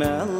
Mel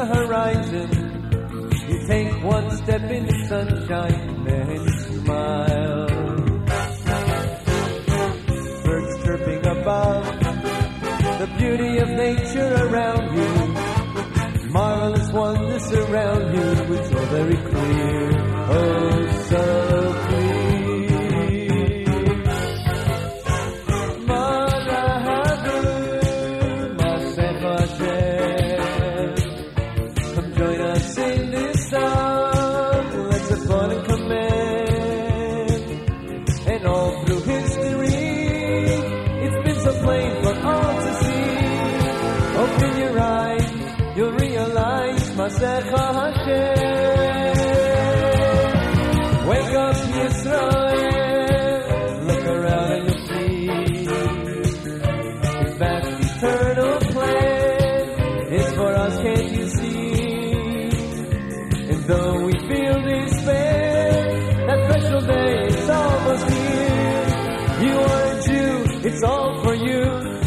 the horizon. You take one step in the sunshine.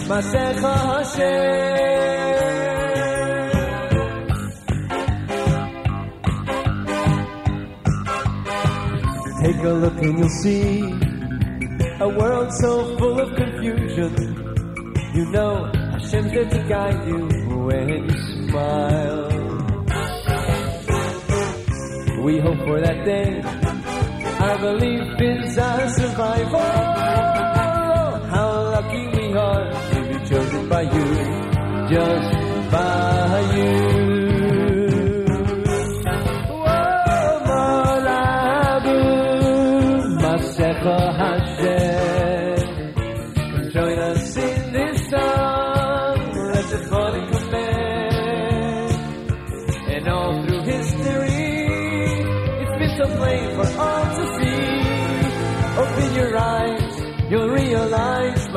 מסך השם Take a look and you'll see a world so full of confusion. You know Hashem's there to guide you when you smile. We hope for that day. I believe is our survival. How lucky we are by you, just by you.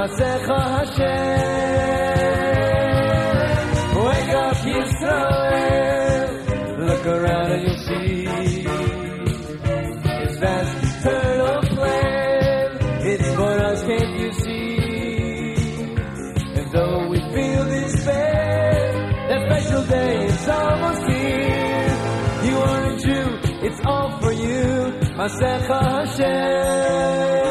מעשיך השם. Wake up Israel! look around and you'll see. It's vast, eternal plan, it's for us, can't you see? And though we feel despair, that special day is almost here. You are a Jew, it's all for you, Masecha Hashem.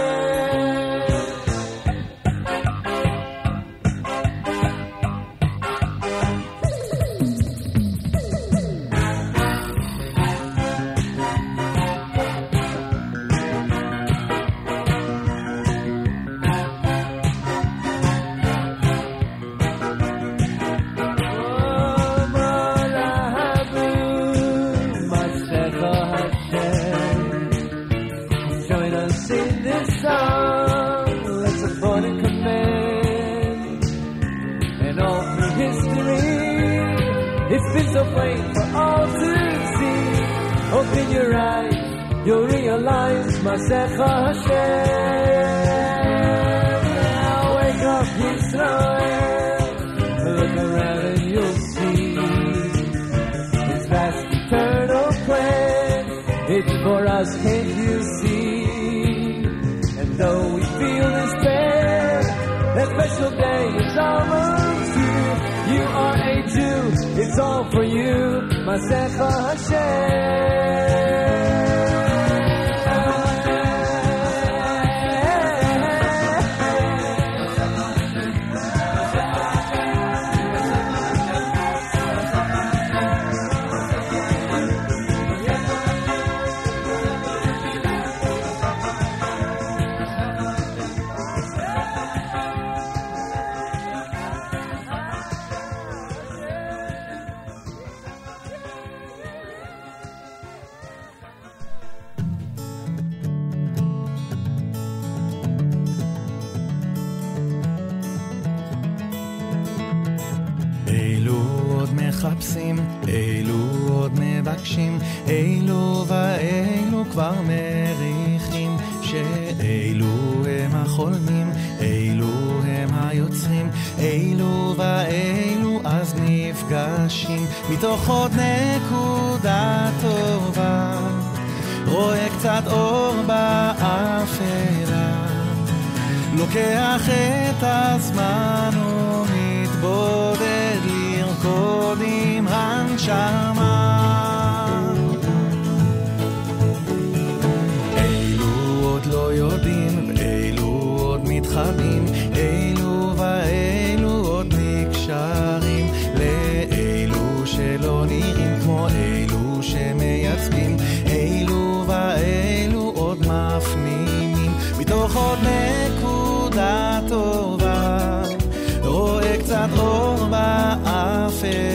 fair.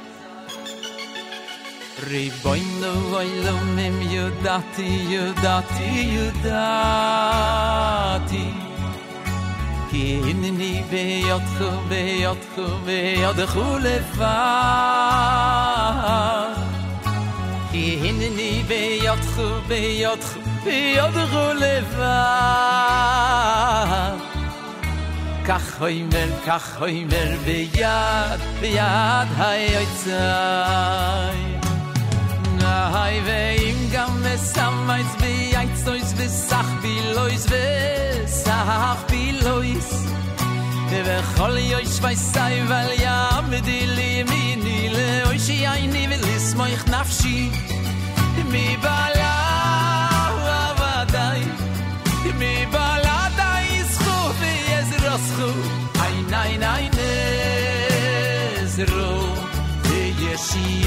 Riboy no voy lo me yo da ti yo Ki in ni beyot yo beyot ve yo tu ve Ki in ni beyot yo beyot ve yo tu ve yo de khule Kach hoy mer kach hoy mer ve yad hay oi hay ve im gam mesam mais bi ait sois bis sach bi lois ve sach bi lois. De ve khol yo ich vay sai val ya mit di li mi ni le oi shi ay ni vil is moy khnafshi mi bala avadai mi bala dai is khu ve yes ros khu ay nay nay ne zro ye shi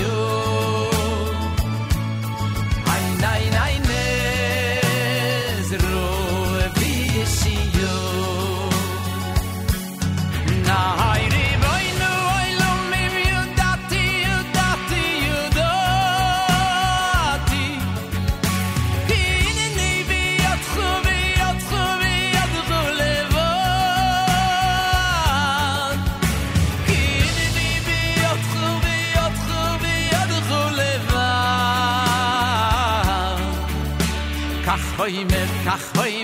khulevan Kach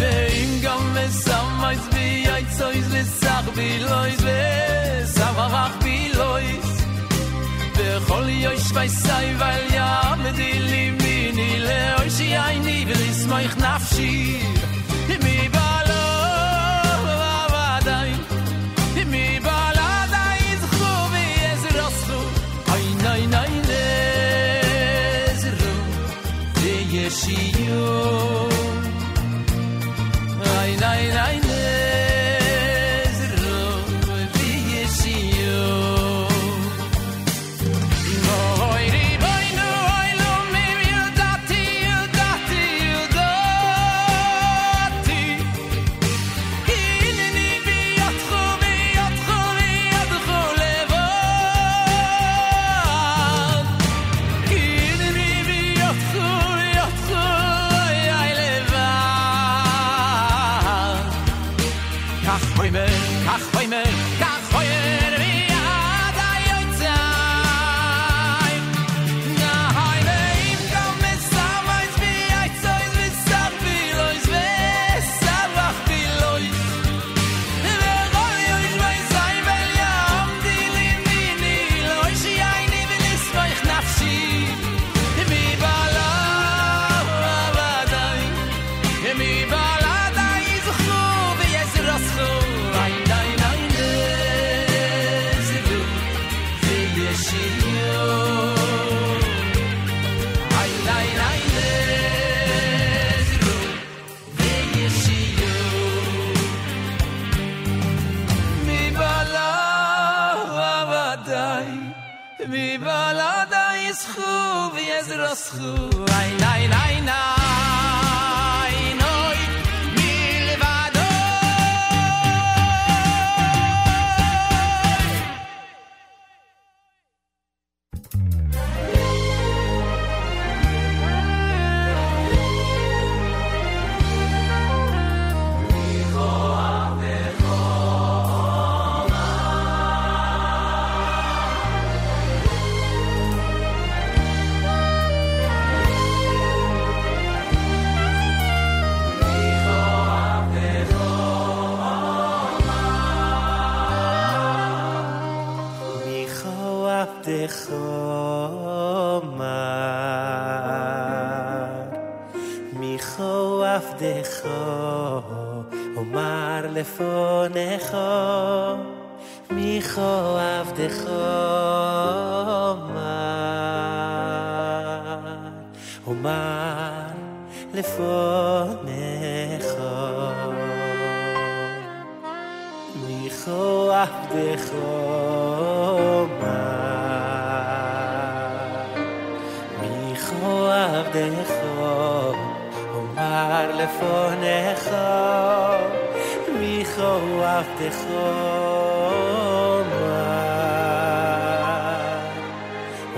ve im gam ve sam mais vi ay tsoyz le sag vi loiz ve savar ach vi loiz ve khol yo shvay mit di li min i le oy shi ay ni vi mi balo va va ez rasu ay yo ve yezraschu Ay foh nekh mi khavde khomar mi khavde khav omar le fonekh mi khavde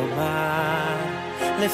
omar le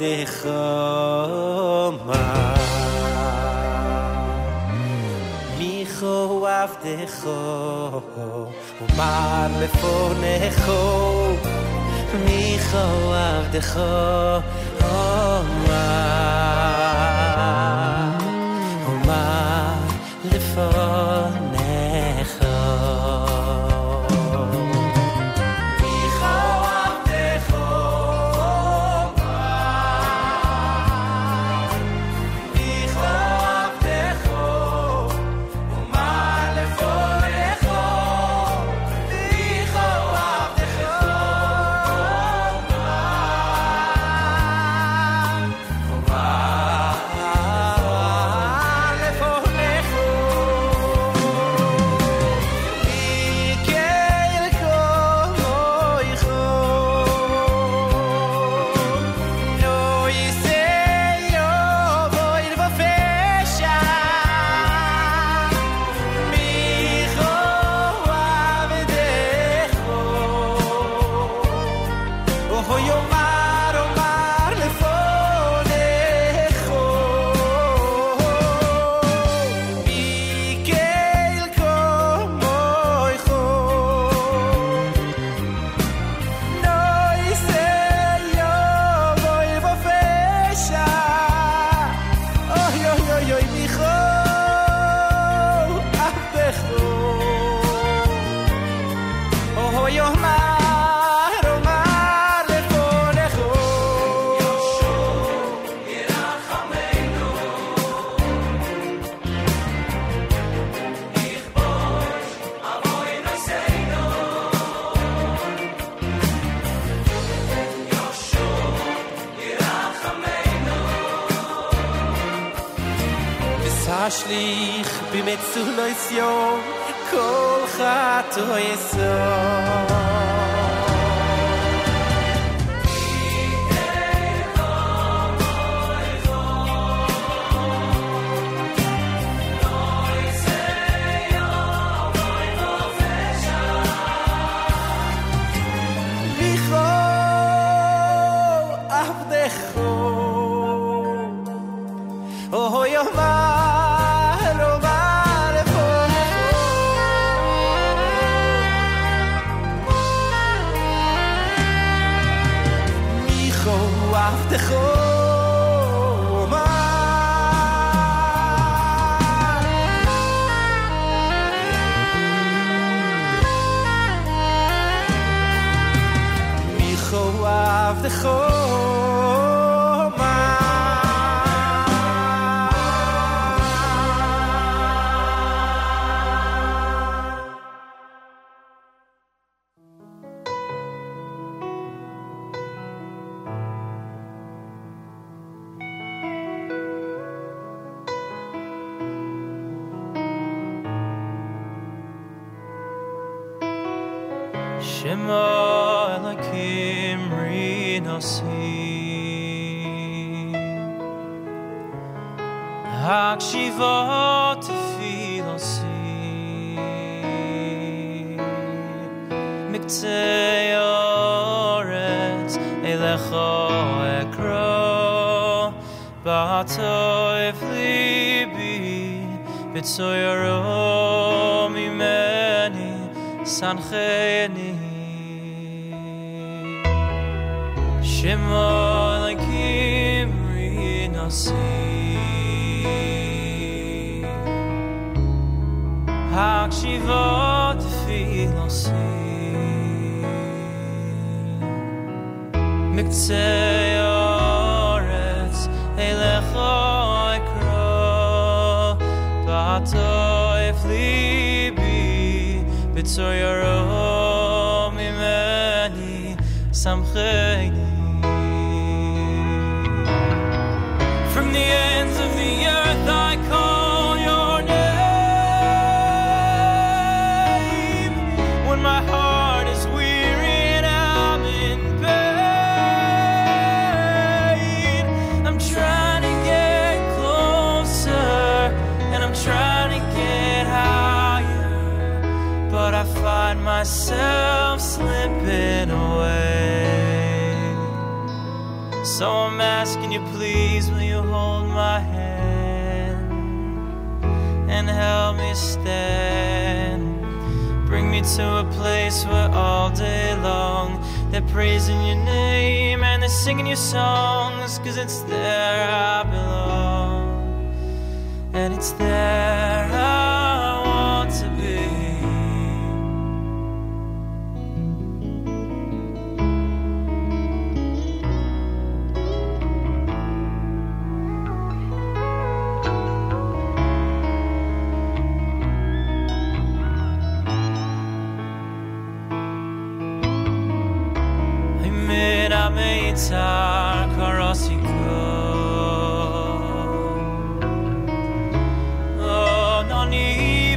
dich ma. Mich auf dich o mar le mich auf dich ma. Tu lois yo, kol khat oyso.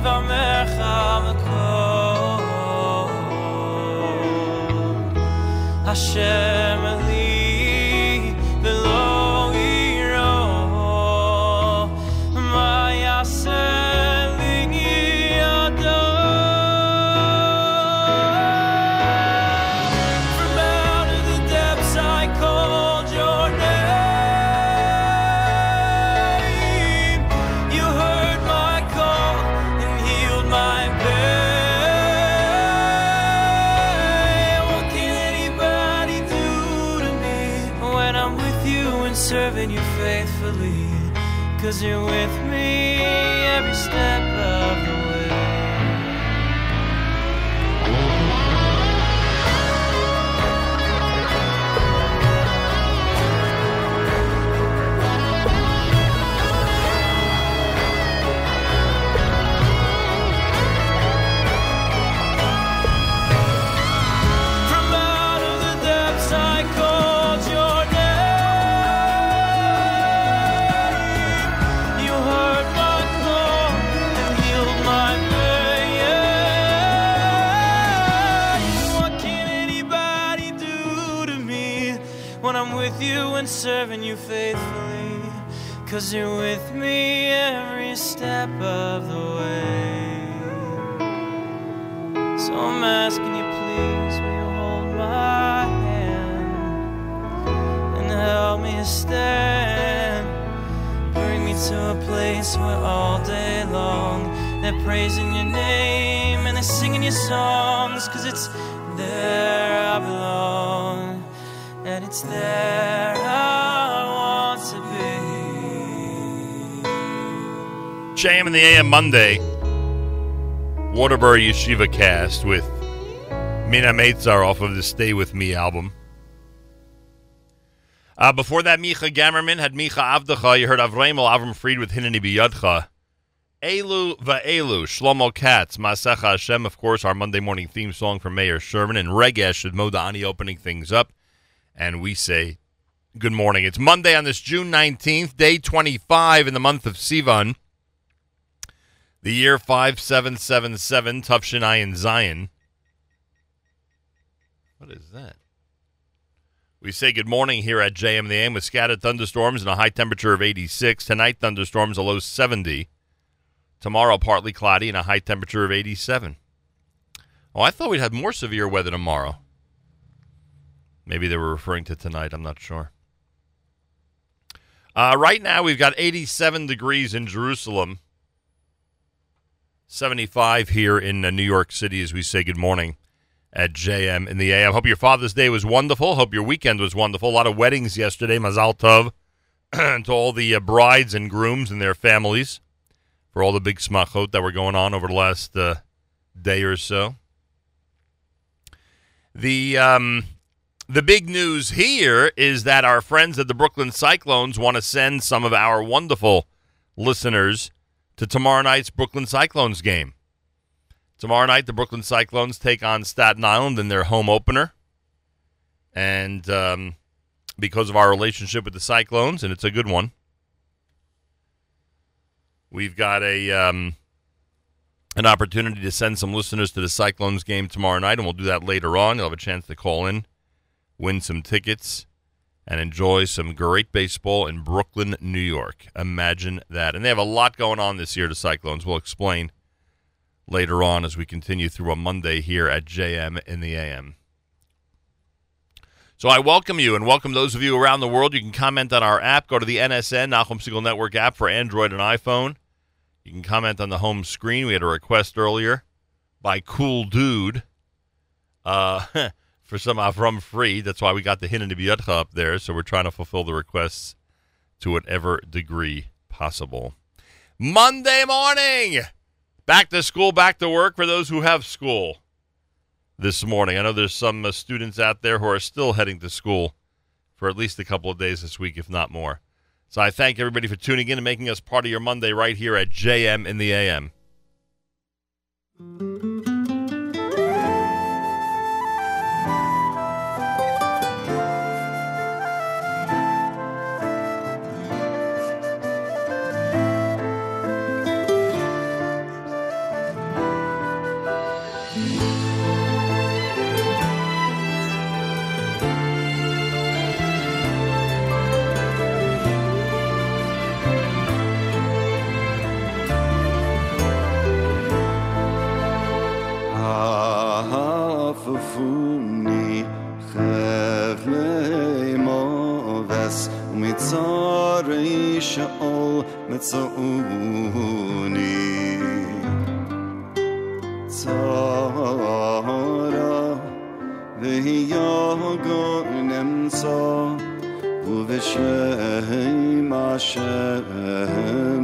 Vamecha mekol. Hashem eli serving you faithfully? Cause you're with me every step of the way. So I'm asking you, please, will you hold my hand and help me stand? Bring me to a place where all day long they're praising your name and they're singing your songs, cause it's there I belong and it's there JM in the AM Monday, Waterbury Yeshiva cast with Mina Meitzar off of the Stay With Me album. Uh, before that, Micha Gammerman had Micha Avdecha. You heard Avramel Avram Fried with Hineni Biyadcha. Elu Va'elu, Shlomo Katz, Masecha Hashem, of course, our Monday morning theme song from Mayor Sherman, and Regesh with Modani opening things up. And we say good morning. It's Monday on this June 19th, day 25 in the month of Sivan. The year 5777, Tufshin Ayin Zion. What is that? We say good morning here at JM the AM with scattered thunderstorms and a high temperature of 86. Tonight, thunderstorms, a low 70. Tomorrow, partly cloudy and a high temperature of 87. Oh, I thought we'd have more severe weather tomorrow. Maybe they were referring to tonight. I'm not sure. Uh, right now, we've got 87 degrees in Jerusalem. 75 here in uh, New York City as we say good morning at JM in the AM. Hope your Father's Day was wonderful. Hope your weekend was wonderful. A lot of weddings yesterday. Mazal Tov to all the uh, brides and grooms and their families for all the big smachot that were going on over the last uh, day or so. The um, the big news here is that our friends at the Brooklyn Cyclones want to send some of our wonderful listeners to tomorrow night's Brooklyn Cyclones game. Tomorrow night, the Brooklyn Cyclones take on Staten Island in their home opener. And um, because of our relationship with the Cyclones, and it's a good one, we've got a um, an opportunity to send some listeners to the Cyclones game tomorrow night, and we'll do that later on. You'll have a chance to call in, win some tickets, and enjoy some great baseball in Brooklyn, New York. Imagine that. And they have a lot going on this year, to Cyclones. We'll explain later on as we continue through a Monday here at JM in the AM. So I welcome you and welcome those of you around the world. You can comment on our app. Go to the NSN, Nachum Segal Network app for Android and iPhone. You can comment on the home screen. We had a request earlier by Cool Dude uh, for some Avram Fried. That's why we got the Hineni Biyadcha up there. So we're trying to fulfill the requests to whatever degree possible. Monday morning, back to school, back to work for those who have school this morning. I know there's some uh, students out there who are still heading to school for at least a couple of days this week, if not more. So I thank everybody for tuning in and making us part of your Monday right here at JM in the AM. Hafufuni chevlei moves umitzarei sha'ol mitzauni Tzara v'hiyagon emtza uv'shem Hashem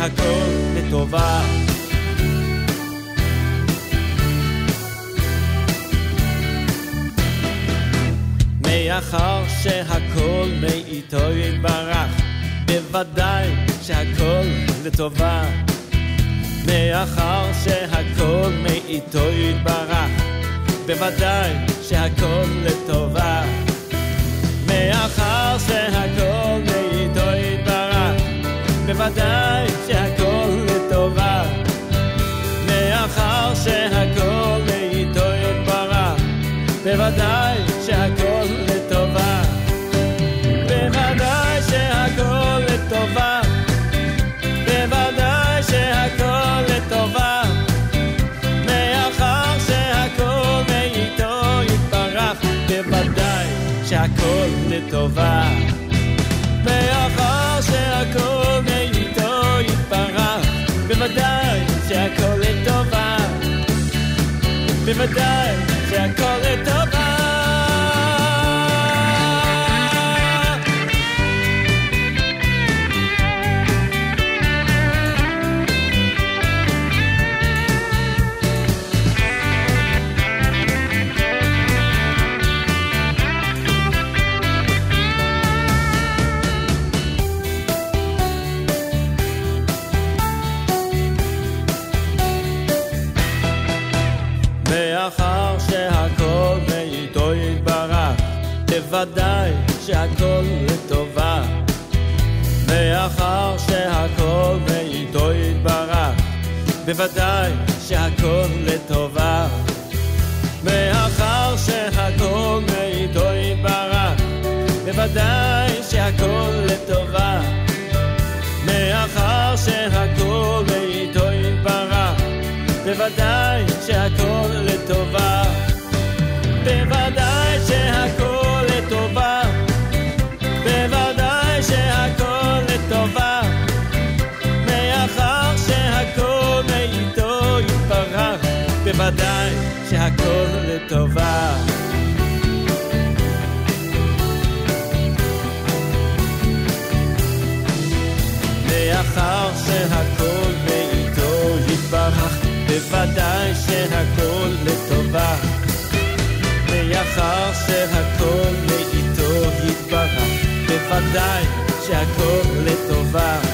שהכל לטובה. מאחר שהכל מאיתו יתברך, בוודאי שהכל לטובה. מאחר שהכל מאיתו יתברך, בוודאי שהכל לטובה. מאחר שהכל בוודאי שהכל לטובה. מאחר שהכל מאיתו יתברך, בוודאי שהכל לטובה. בוודאי שהכל לטובה. בוודאי שהכל לטובה. מאחר שהכל מאיתו יתברך, בוודאי שהכל לטובה. ścieżka korytowa Ty שהכל לטובה. מאחר שהכל מאיתו יתברך, בוודאי שהכל לטובה. שהכל מאיתו יתברך, בוודאי שהכל לטובה.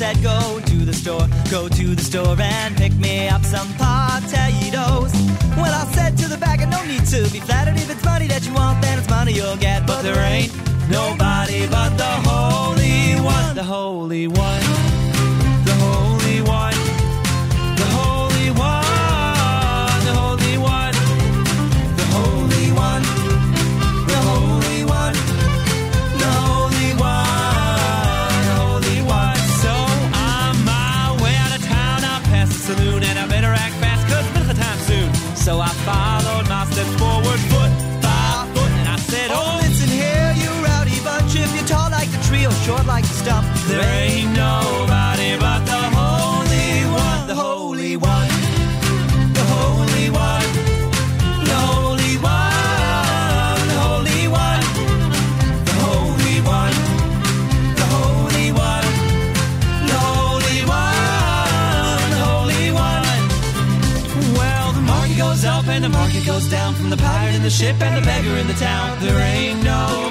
said, Go to the store, go to the store and the pirate in the ship and the beggar in the town. There ain't no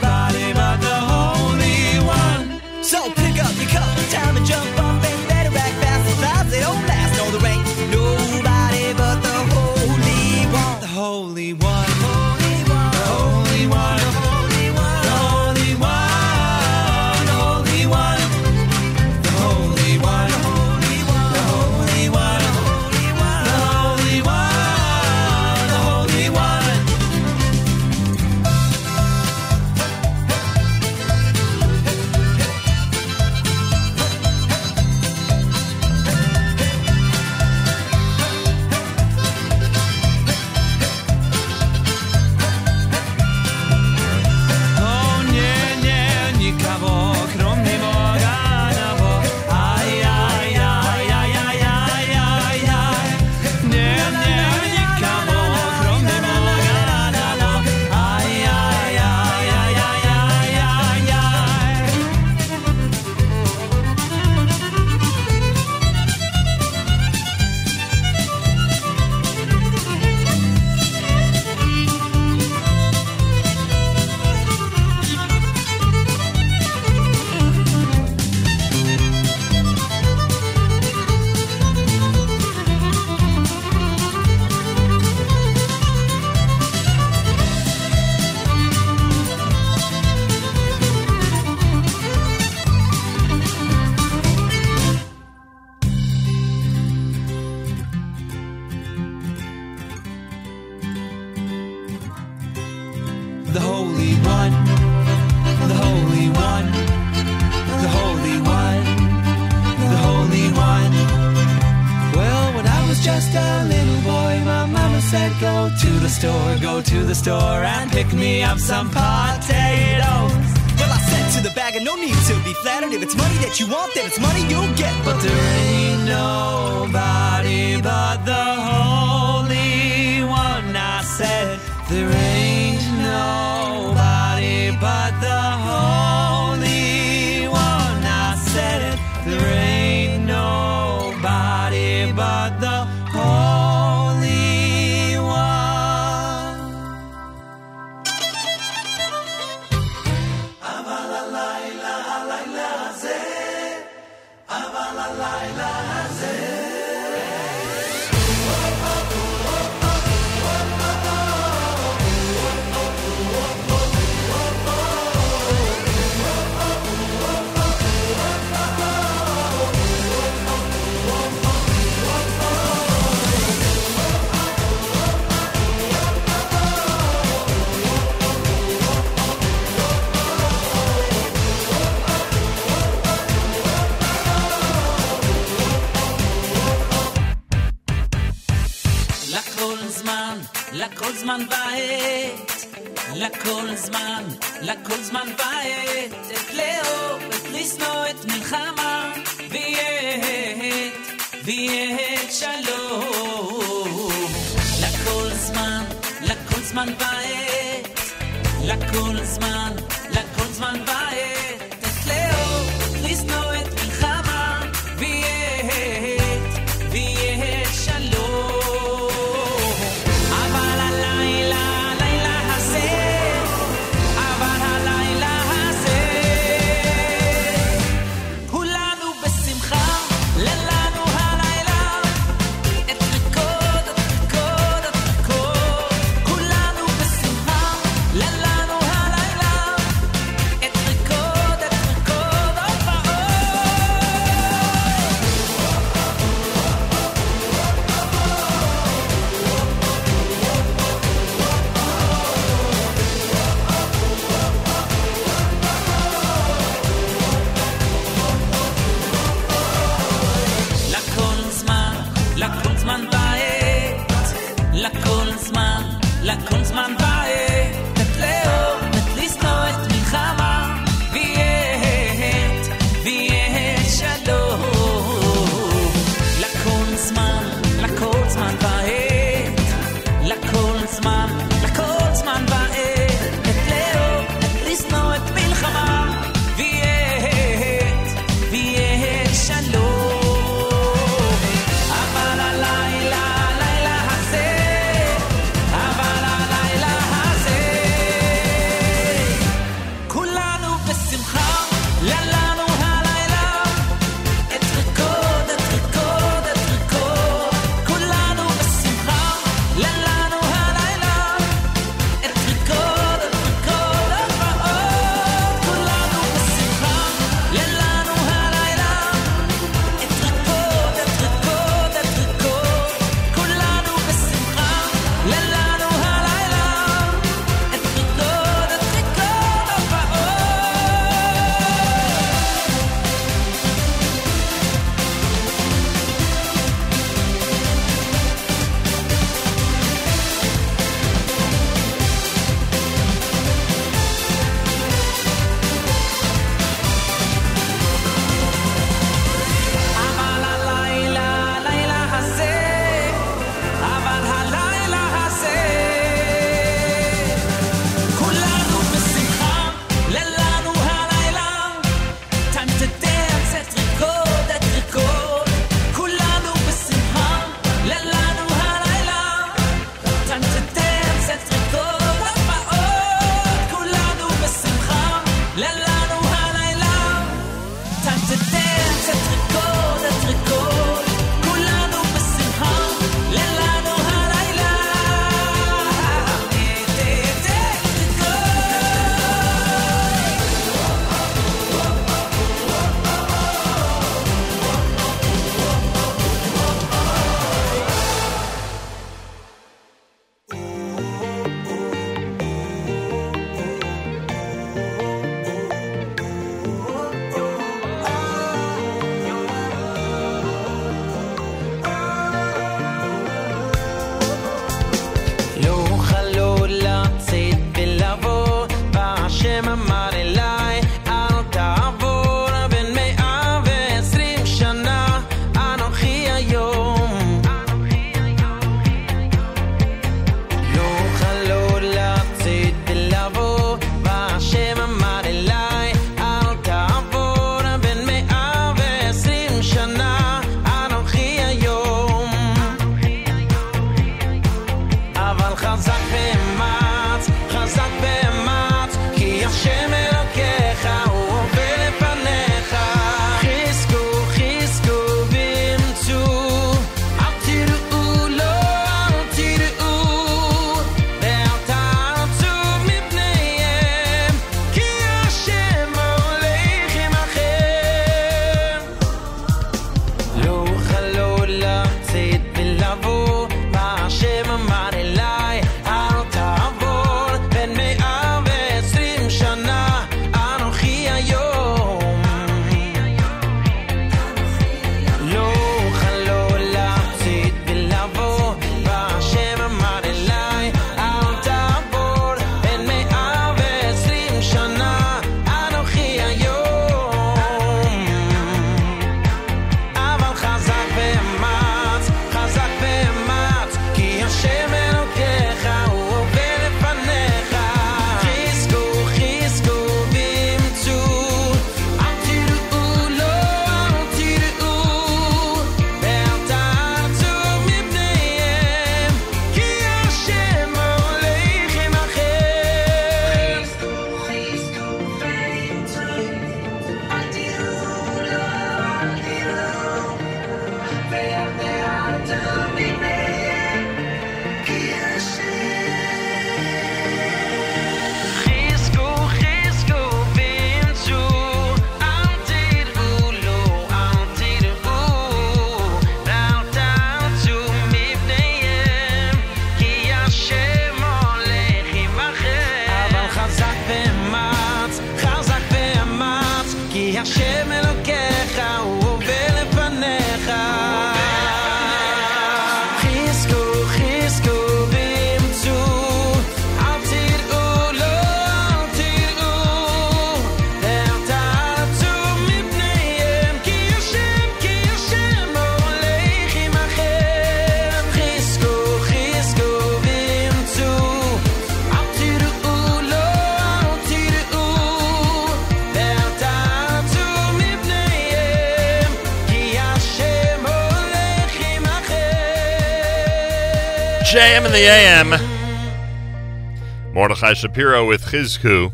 Mordechai Shapiro with Chizku.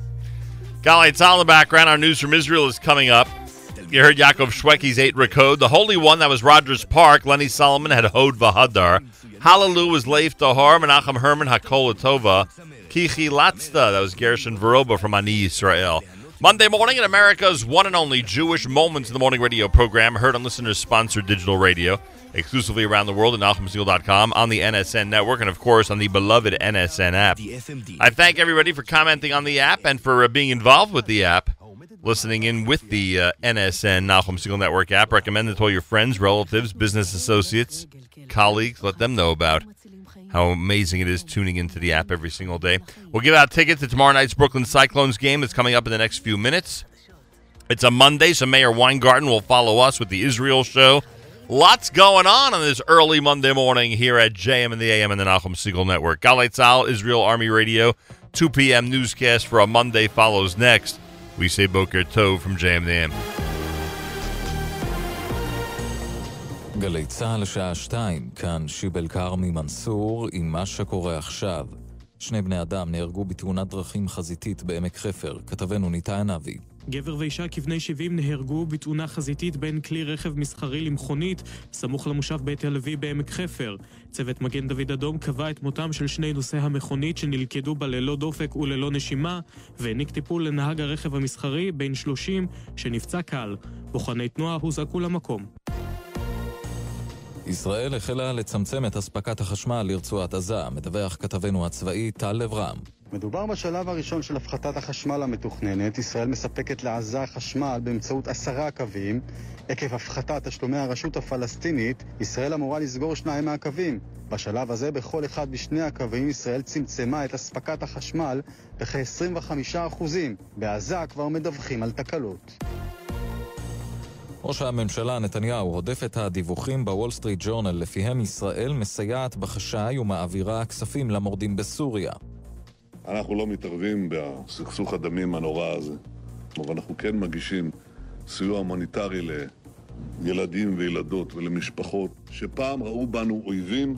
Golly, it's all in the background. Our news from Israel is coming up. You heard Yaakov Shwekey's eight Rakod. The Holy One, that was Rogers Park. Lenny Solomon had Hod Vahadar. Hallelujah was Leif Dahar. Menachem Herman Hakol Tova. Kichi Latzda, that was Gershon Veroba from Ani Israel. Monday morning in America's one and only Jewish Moments in the Morning radio program, heard on listeners sponsored digital radio, exclusively around the world at NachumSegal.com, on the NSN network, and of course on the beloved NSN app. I thank everybody for commenting on the app and for uh, being involved with the app, listening in with the uh, NSN Nachum Segal Network app. Recommend it to all your friends, relatives, business associates, colleagues. Let them know about how amazing it is tuning into the app every single day. We'll give out tickets to tomorrow night's Brooklyn Cyclones game that's coming up in the next few minutes. It's a Monday, so Mayor Weingarten will follow us with the Israel show. Lots going on on this early Monday morning here at JM and the AM and the Nachum Segal Network. Galei Tzal, Israel Army Radio, 2 p.m. newscast for a Monday follows next. We say Boker Tov from JM and the AM. גלי צה"ל שעה שתיים, כאן שיבל כרמי מנסור עם מה שקורה עכשיו. שני בני אדם נהרגו בתאונת דרכים חזיתית בעמק חפר, כתבנו ניתן אבי. גבר ואישה כבני 70 נהרגו בתאונה חזיתית בין כלי רכב מסחרי למכונית, סמוך למושב בית הלוי בעמק חפר. צוות מגן דוד אדום קבע את מותם של שני נוסעי המכונית שנלכדו בה ללא דופק וללא נשימה, והעניק טיפול לנהג הרכב המסחרי, בן 30, שנפצע קל. בוחני תנועה הוזעקו למקום. ישראל החלה לצמצם את אספקת החשמל לרצועת עזה, מדווח כתבנו הצבאי טל אברהם. מדובר בשלב הראשון של הפחתת החשמל המתוכננת. ישראל מספקת לעזה חשמל באמצעות עשרה קווים. עקב הפחתת תשלומי הרשות הפלסטינית, ישראל אמורה לסגור שניים מהקווים. בשלב הזה, בכל אחד משני הקווים ישראל צמצמה את אספקת החשמל בכ-25%. בעזה כבר מדווחים על תקלות. ראש הממשלה נתניהו הודף את הדיווחים בוול סטריט ג'ורנל לפיהם ישראל מסייעת בחשאי ומעבירה כספים למורדים בסוריה. אנחנו לא מתערבים בסכסוך הדמים הנורא הזה, אבל אנחנו כן מגישים סיוע הומניטרי לילדים וילדות ולמשפחות שפעם ראו בנו אויבים.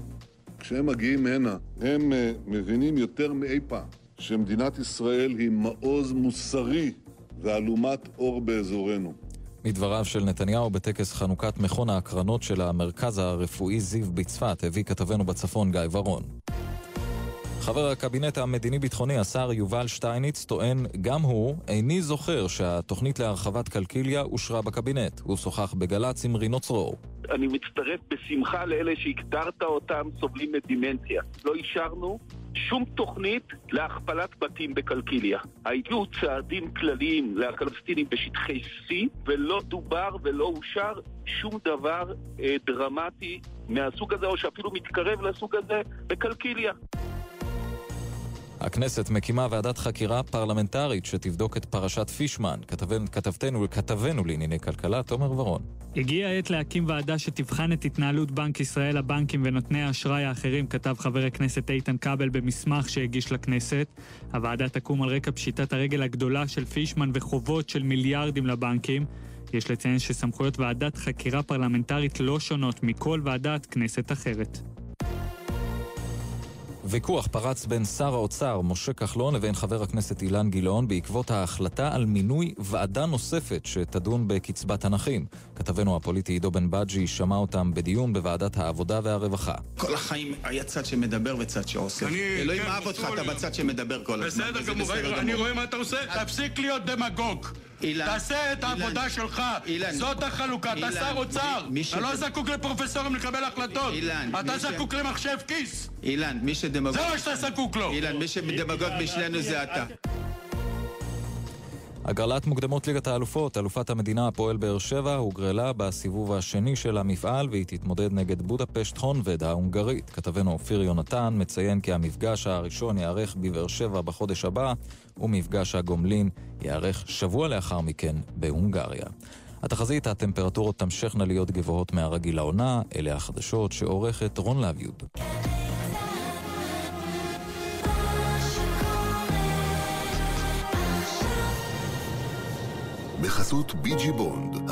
כשהם מגיעים הנה, הם uh, מבינים יותר מאי פעם שמדינת ישראל היא מעוז מוסרי ואלומת אור באזורנו. מדבריו של נתניהו בטקס חנוכת מכון ההקרנות של המרכז הרפואי זיו בצפת, הביא כתבנו בצפון גיא ורון. חבר הקבינט המדיני-ביטחוני, השר יובל שטייניץ, טוען גם הוא, איני זוכר שהתוכנית להרחבת קלקיליה אושרה בקבינט. הוא שוחח בגל"צ עם רינו צרור. אני מצטרף בשמחה לאלה שהגדרת אותם סובלים מדימנציה. לא אישרנו שום תוכנית להכפלת בתים בקלקיליה. היו צעדים כלליים לפלסטינים בשטחי C, ולא דובר ולא אושר שום דבר אה, דרמטי מהסוג הזה, או שאפילו מתקרב לסוג הזה, בקלקיליה. הכנסת מקימה ועדת חקירה פרלמנטרית שתבדוק את פרשת פישמן. כתבנו, כתבתנו, כתבנו לענייני כלכלה, תומר ורון. הגיעה העת להקים ועדה שתבחן את התנהלות בנק ישראל, הבנקים ונותני האשראי האחרים, כתב חבר הכנסת איתן כבל במסמך שהגיש לכנסת. הוועדה תקום על רקע פשיטת הרגל הגדולה של פישמן וחובות של מיליארדים לבנקים. יש לציין שסמכויות ועדת חקירה פרלמנטרית לא שונות מכל ועדת כנסת אחרת. ויכוח פרץ בין שר האוצר משה כחלון לבין חבר הכנסת אילן גילאון בעקבות ההחלטה על מינוי ועדה נוספת שתדון בקצבת הנכים. כתבנו הפוליטי עידו בן בג'י שמע אותם בדיון בוועדת העבודה והרווחה. כל החיים היה צד שמדבר וצד שעושה. אלוהים כן, אהב אותך, אתה בצד שמדבר כל הזמן. בסדר גמור, אני רואה מה אתה עושה, תפסיק להיות דמגוג. תעשה את העבודה שלך, זאת החלוקה, אתה שר אוצר, אתה לא זקוק לפרופסורים לקבל החלטות, אתה זקוק למחשב כיס. אילן, מי שדמגוג... זה מה שאתה זקוק לו. אילן, מי שדמגוג בשבילנו זה אתה. הגרלת מוקדמות ליגת האלופות, אלופת המדינה הפועל באר שבע, הוגרלה בסיבוב השני של המפעל והיא תתמודד נגד בודפשט הונבד ההונגרית. כתבנו אופיר יונתן מציין כי המפגש הראשון ייערך בבאר שבע בחודש הבא, ומפגש הגומלין ייערך שבוע לאחר מכן בהונגריה. התחזית, הטמפרטורות תמשכנה להיות גבוהות מהרגיל לעונה, אלה החדשות שעורכת רון לביוד. בחסות ביג'י בונד,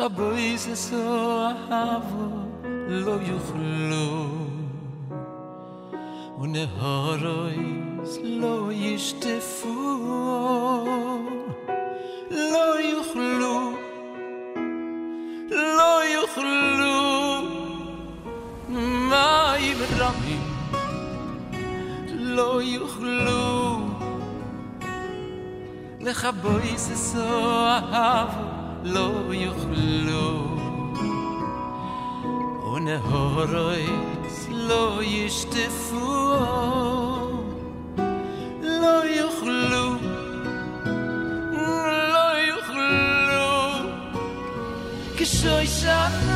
kaboyse so avo לא יוכלו slow לא ישטפו לא יוכלו לא יוכלו מים khlo לא יוכלו khlo may ramni khlo so לא יוכלו ונהרויס לא ישטפו. לא יוכלו לא יוכלו כשוי שנו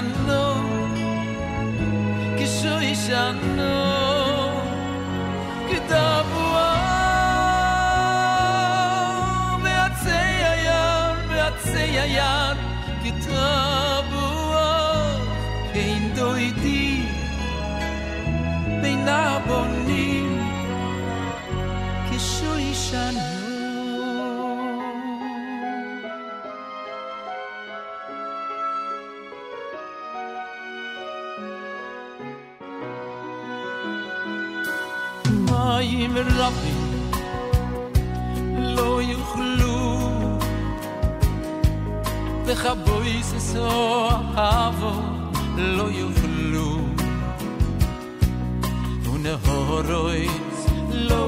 pensando que soy santo. im rabbi lo yukhlu de khaboy avo lo yukhlu. Un lo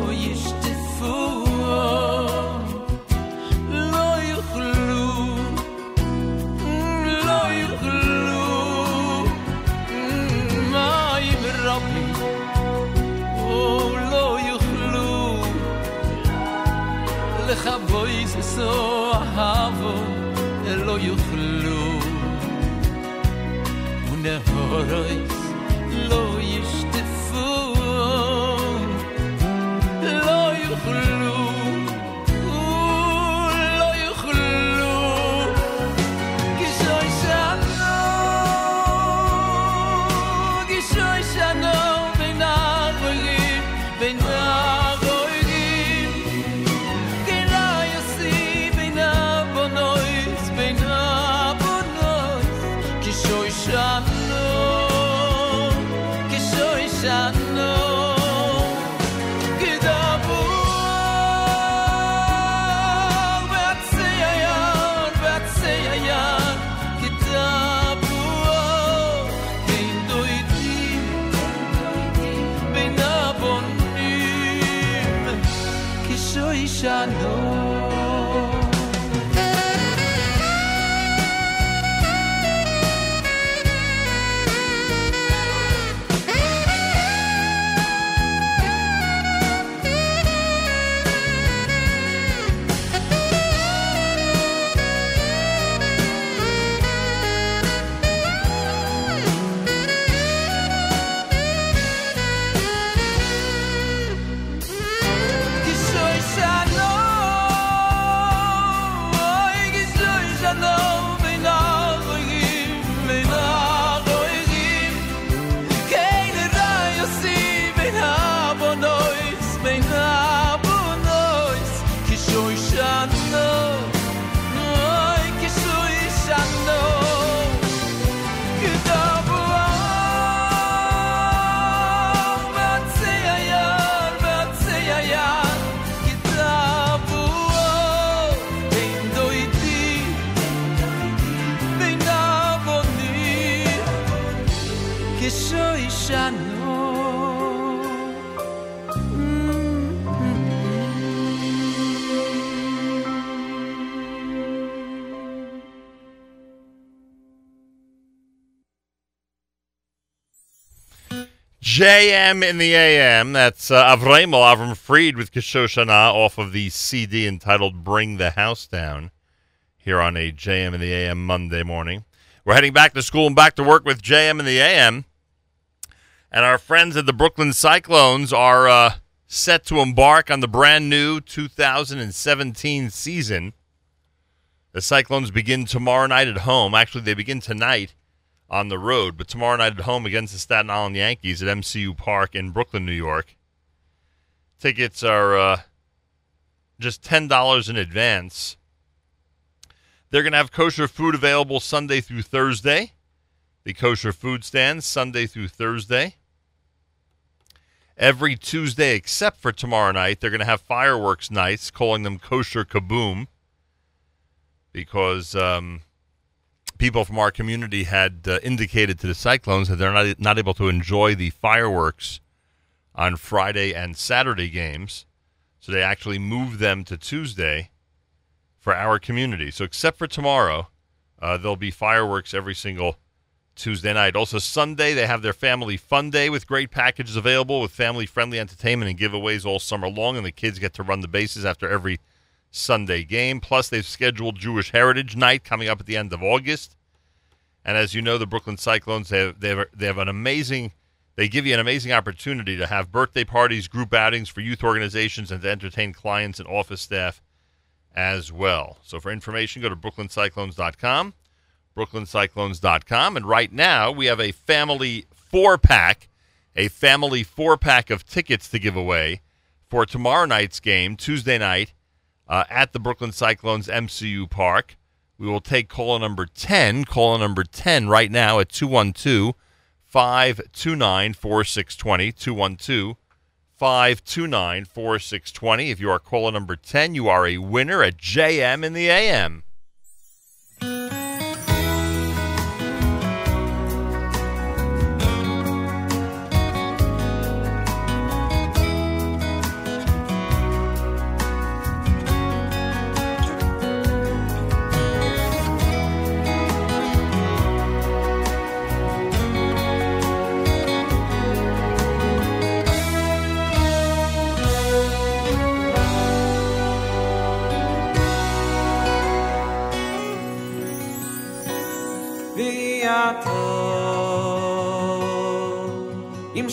oh חבוי זסו אהבו אלו יוכלו. ונהורוי JM in the AM. That's uh, Avremel Avram Fried with Kishoshana off of the CD entitled Bring the House Down here on a JM in the AM Monday morning. We're heading back to school and back to work with JM in the AM. And our friends at the Brooklyn Cyclones are uh, set to embark on the brand new 2017 season. The Cyclones begin tomorrow night at home. Actually, they begin tonight on the road, but tomorrow night at home against the Staten Island Yankees at MCU Park in Brooklyn, New York. Tickets are uh, just $10 in advance. They're going to have kosher food available Sunday through Thursday. The kosher food stand, Sunday through Thursday. Every Tuesday except for tomorrow night, they're going to have fireworks nights, calling them kosher kaboom, because um, people from our community had uh, indicated to the Cyclones that they're not, not able to enjoy the fireworks on Friday and Saturday games. So they actually moved them to Tuesday for our community. So except for tomorrow, uh, there'll be fireworks every single Tuesday night. Also, Sunday, they have their Family Fun Day with great packages available with family friendly entertainment and giveaways all summer long. And the kids get to run the bases after every Sunday game. Plus, they've scheduled Jewish Heritage Night coming up at the end of August. And as you know, the Brooklyn Cyclones, they have, they have, they have an amazing, they give you an amazing opportunity to have birthday parties, group outings for youth organizations, and to entertain clients and office staff as well. So for information, go to brooklyncyclones.com brooklyncyclones.com. And right now, we have a family four pack, a family four pack of tickets to give away for tomorrow night's game, Tuesday night, uh, at the Brooklyn Cyclones MCU Park. We will take caller number 10, caller number 10 right now at 212 529 4620. 212 529 4620. If you are caller number 10, you are a winner at JM in the AM.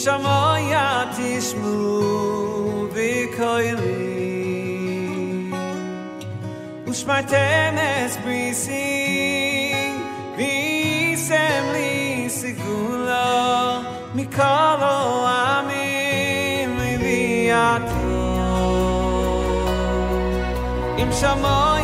shamaya tishmu vikoyli ושמעתם את בריסי, ואיסם לי סגולו, מכל העמים לביאתו. אם שמוע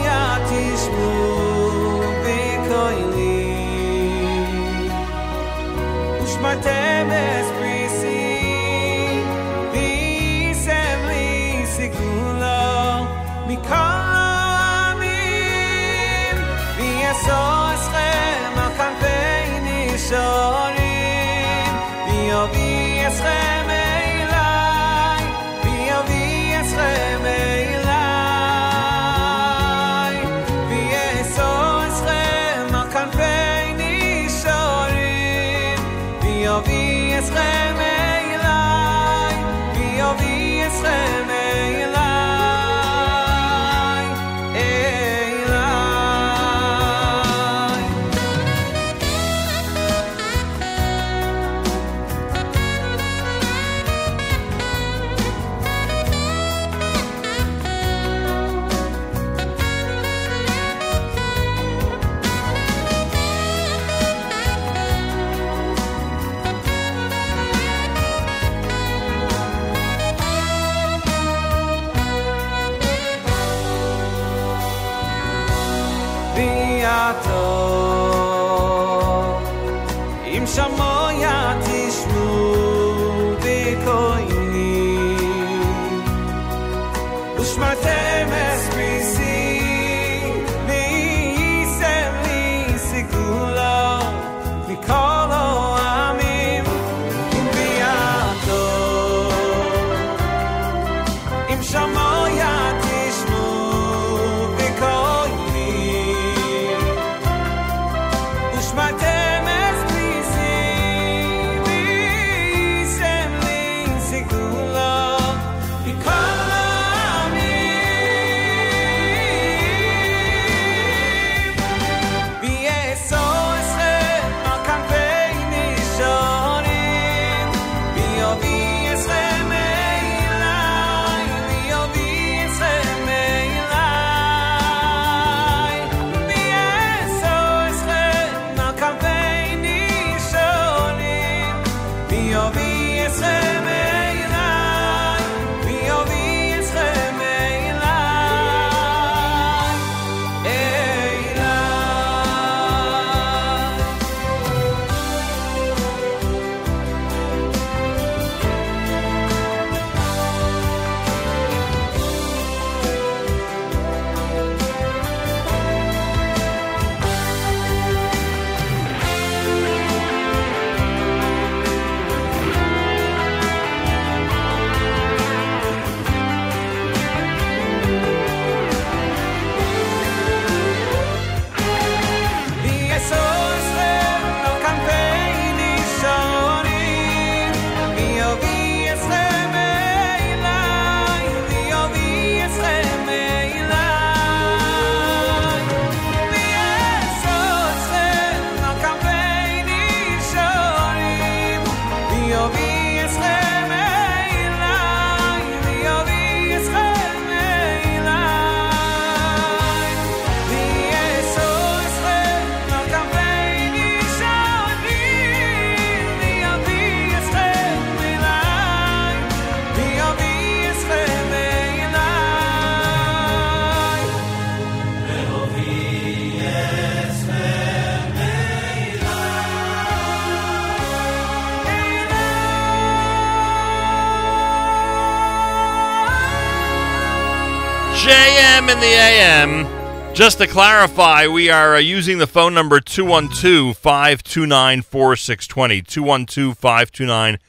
Just to clarify, we are uh, using the phone number 212 529 4620. 212 529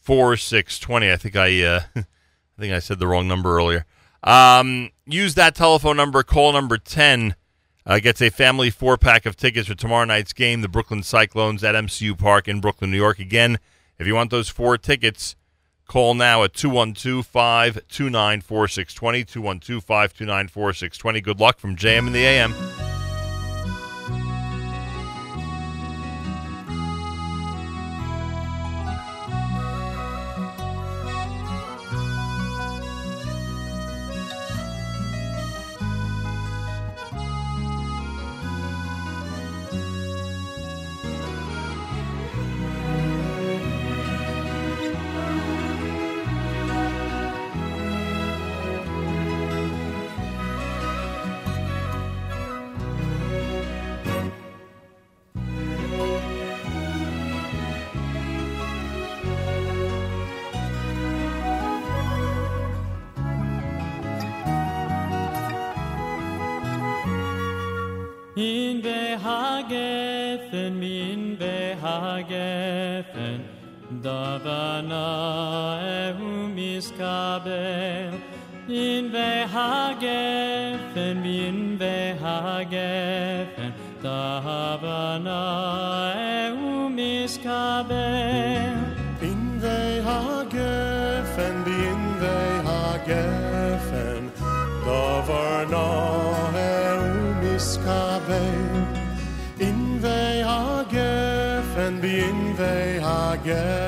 4620. I think I uh, I think I said the wrong number earlier. Um, use that telephone number. Call number 10 uh, gets a family four pack of tickets for tomorrow night's game, the Brooklyn Cyclones at MCU Park in Brooklyn, New York. Again, if you want those four tickets, call now at 212 529 4620. 212 529 4620. Good luck from JM in the AM. Behagefen min behagefen davana ehu miskabel in behagefen min behagefen davana ehu miskabel In they hagefen, in hagefen, in they hagefen,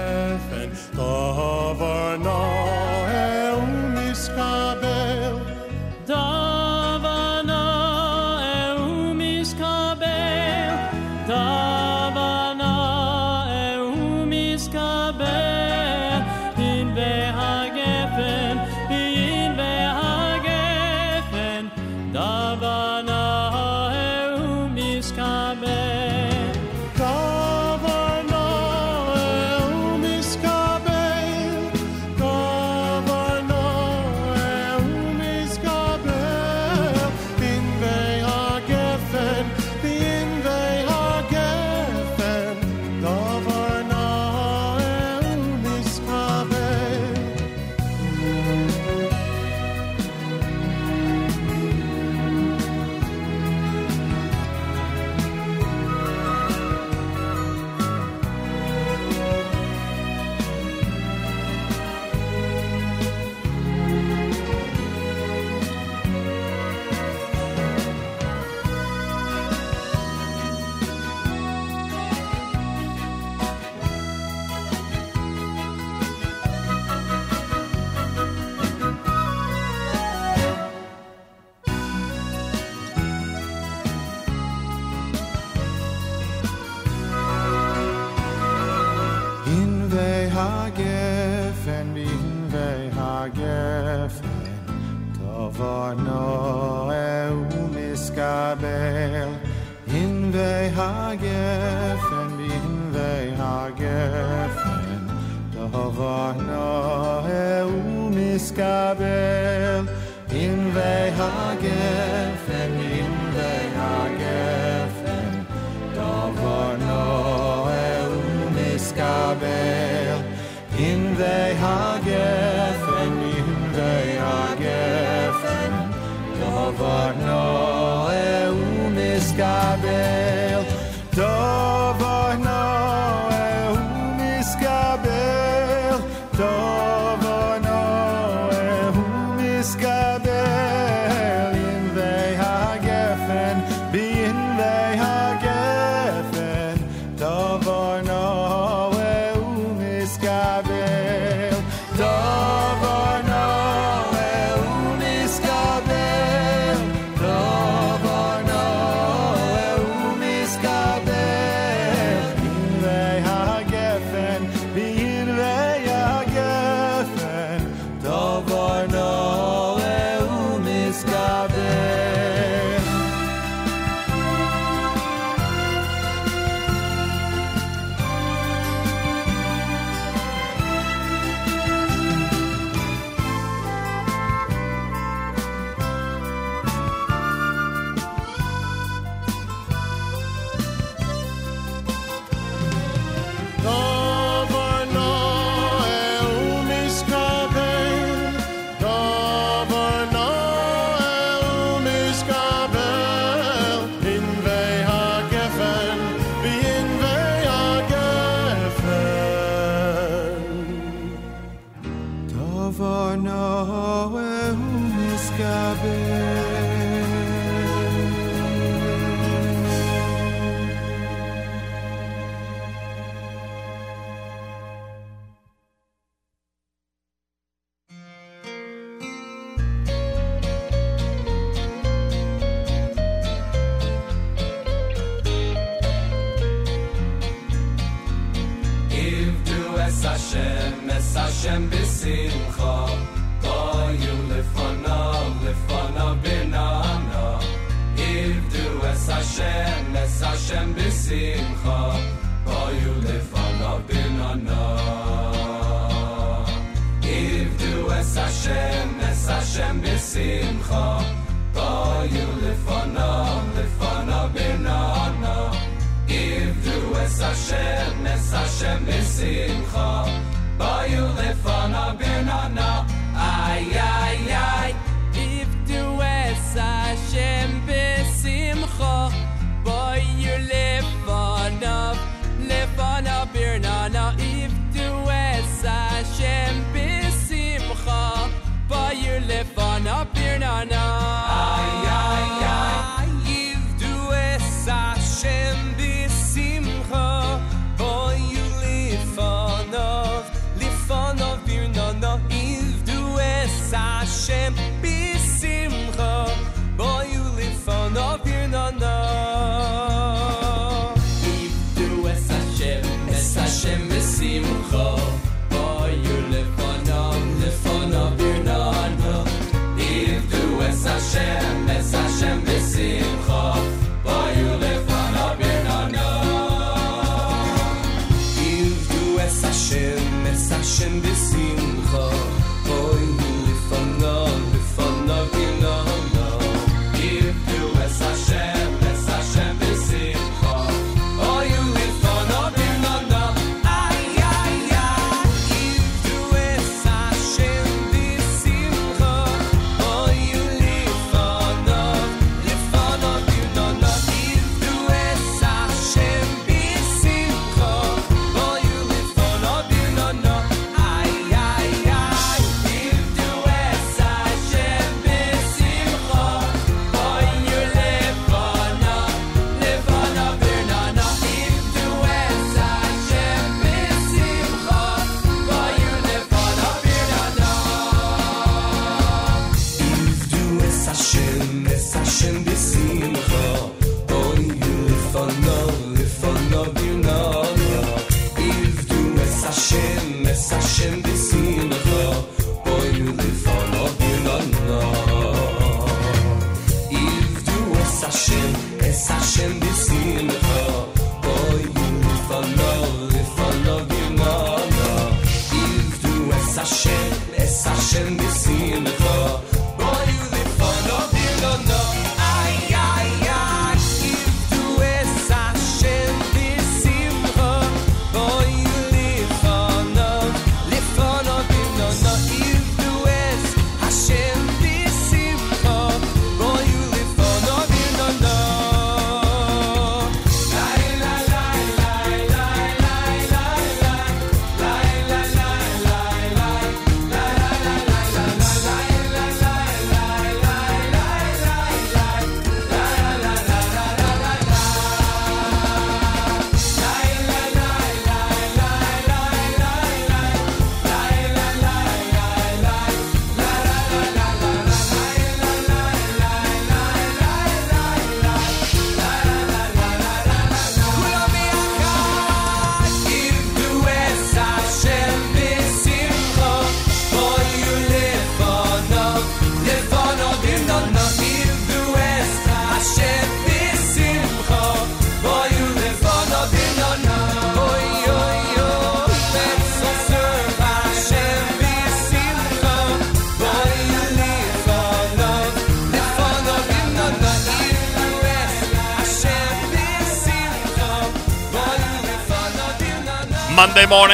And this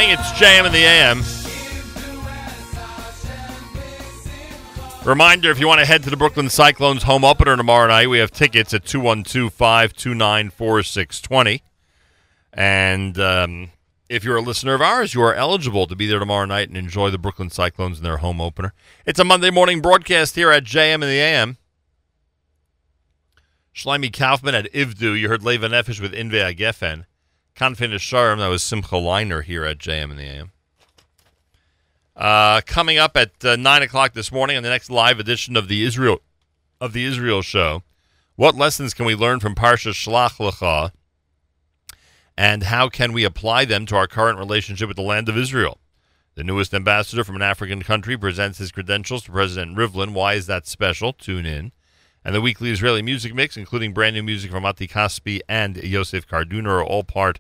morning. It's JM in the AM. Reminder if you want to head to the Brooklyn Cyclones home opener tomorrow night, we have tickets at 212 529 4620. And um, if you're a listener of ours, you are eligible to be there tomorrow night and enjoy the Brooklyn Cyclones in their home opener. It's a Monday morning broadcast here at JM in the AM. Shlomi Kaufman at IVDU. You heard Leva Nefesh with Inve Geffen. Kanfin Sharm, that was Simcha Leiner here at JM and the AM. Uh, coming up at uh, 9 o'clock this morning on the next live edition of the Israel of the Israel show, what lessons can we learn from Parsha Shlach Lecha, and how can we apply them to our current relationship with the land of Israel? The newest ambassador from an African country presents his credentials to President Rivlin. Why is that special? Tune in. And the weekly Israeli music mix, including brand new music from Mati Kaspi and Yosef Karduner, are all part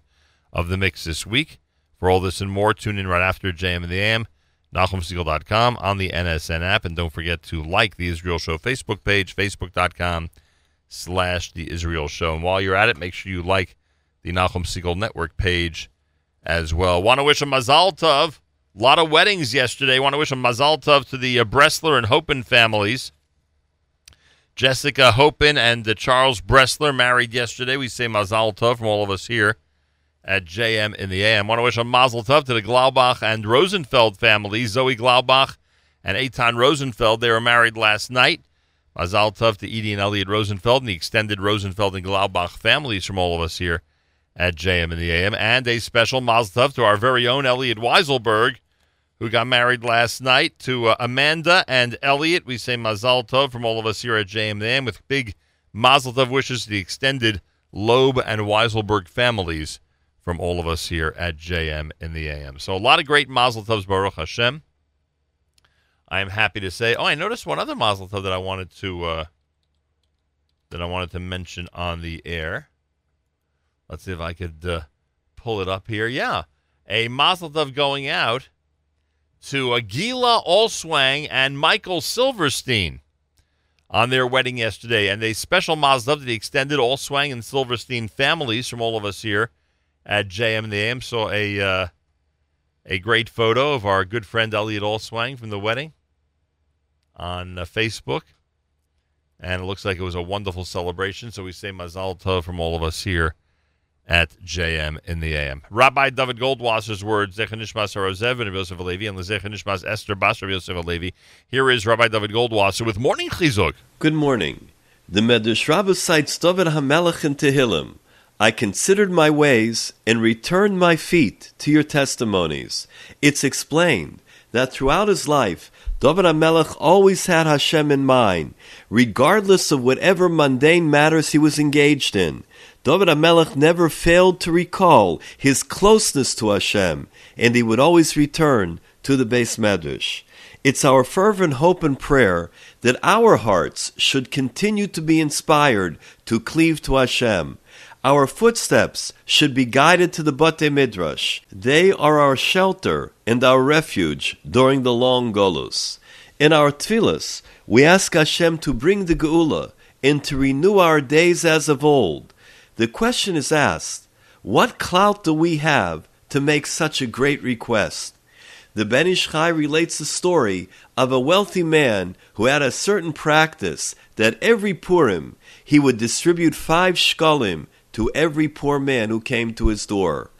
of the mix this week. For all this and more, tune in right after JM and the AM, NachumSegal.com, on the NSN app, and don't forget to like the Israel Show Facebook page, Facebook.com slash The Israel Show. And while you're at it, make sure you like the Nachum Segal Network page as well. Want to wish a Mazal Tov. A lot of weddings yesterday. Want to wish a Mazal Tov to the uh, Bressler and Hopin families. Jessica Hopin and uh, Charles Bressler married yesterday. We say Mazal Tov from all of us here at JM in the AM. I Want to wish a Mazel Tov to the Glaubach and Rosenfeld families. Zoe Glaubach and Eitan Rosenfeld. They were married last night. Mazal Tov to Edie and Elliot Rosenfeld and the extended Rosenfeld and Glaubach families from all of us here at JM in the AM. And a special Mazel Tov to our very own Elliot Weiselberg, who got married last night to uh, Amanda and Elliot. We say Mazal Tov from all of us here at JM in the AM with big Mazel Tov wishes to the extended Loeb and Weiselberg families from all of us here at JM in the AM. So a lot of great Mazel Tovs, Baruch Hashem. I am happy to say. Oh, I noticed one other Mazel Tov that I wanted to uh, that I wanted to mention on the air. Let's see if I could uh, pull it up here. Yeah, a Mazel Tov going out to Agila Allswang and Michael Silverstein on their wedding yesterday, and a special Mazel Tov to the extended Allswang and Silverstein families from all of us here at JM and the AM. Saw a uh, a great photo of our good friend Elliot Allswang from the wedding on uh, Facebook. And it looks like it was a wonderful celebration. So we say Mazal Tov from all of us here at JM in the AM. Rabbi David Goldwasser's words, Zechanishmas Harozev and Yosef Alevi, and Zechanishmas Esther Basar Yosef Alevi. Here is Rabbi David Goldwasser with Morning Chizuk. Good morning. The Medrash Rabbah cites David HaMelech in Tehillim. I considered my ways and returned my feet to your testimonies. It's explained that throughout his life, David HaMelech always had Hashem in mind, regardless of whatever mundane matters he was engaged in. David HaMelech never failed to recall his closeness to Hashem, and he would always return to the base medrash. It's our fervent hope and prayer that our hearts should continue to be inspired to cleave to Hashem. Our footsteps should be guided to the Bate Midrash. They are our shelter and our refuge during the long Golus. In our tefillas, we ask Hashem to bring the Geula and to renew our days as of old. The question is asked, what clout do we have to make such a great request? The Ben Ish Chai relates the story of a wealthy man who had a certain practice that every Purim he would distribute five shkalim to every poor man who came to his door.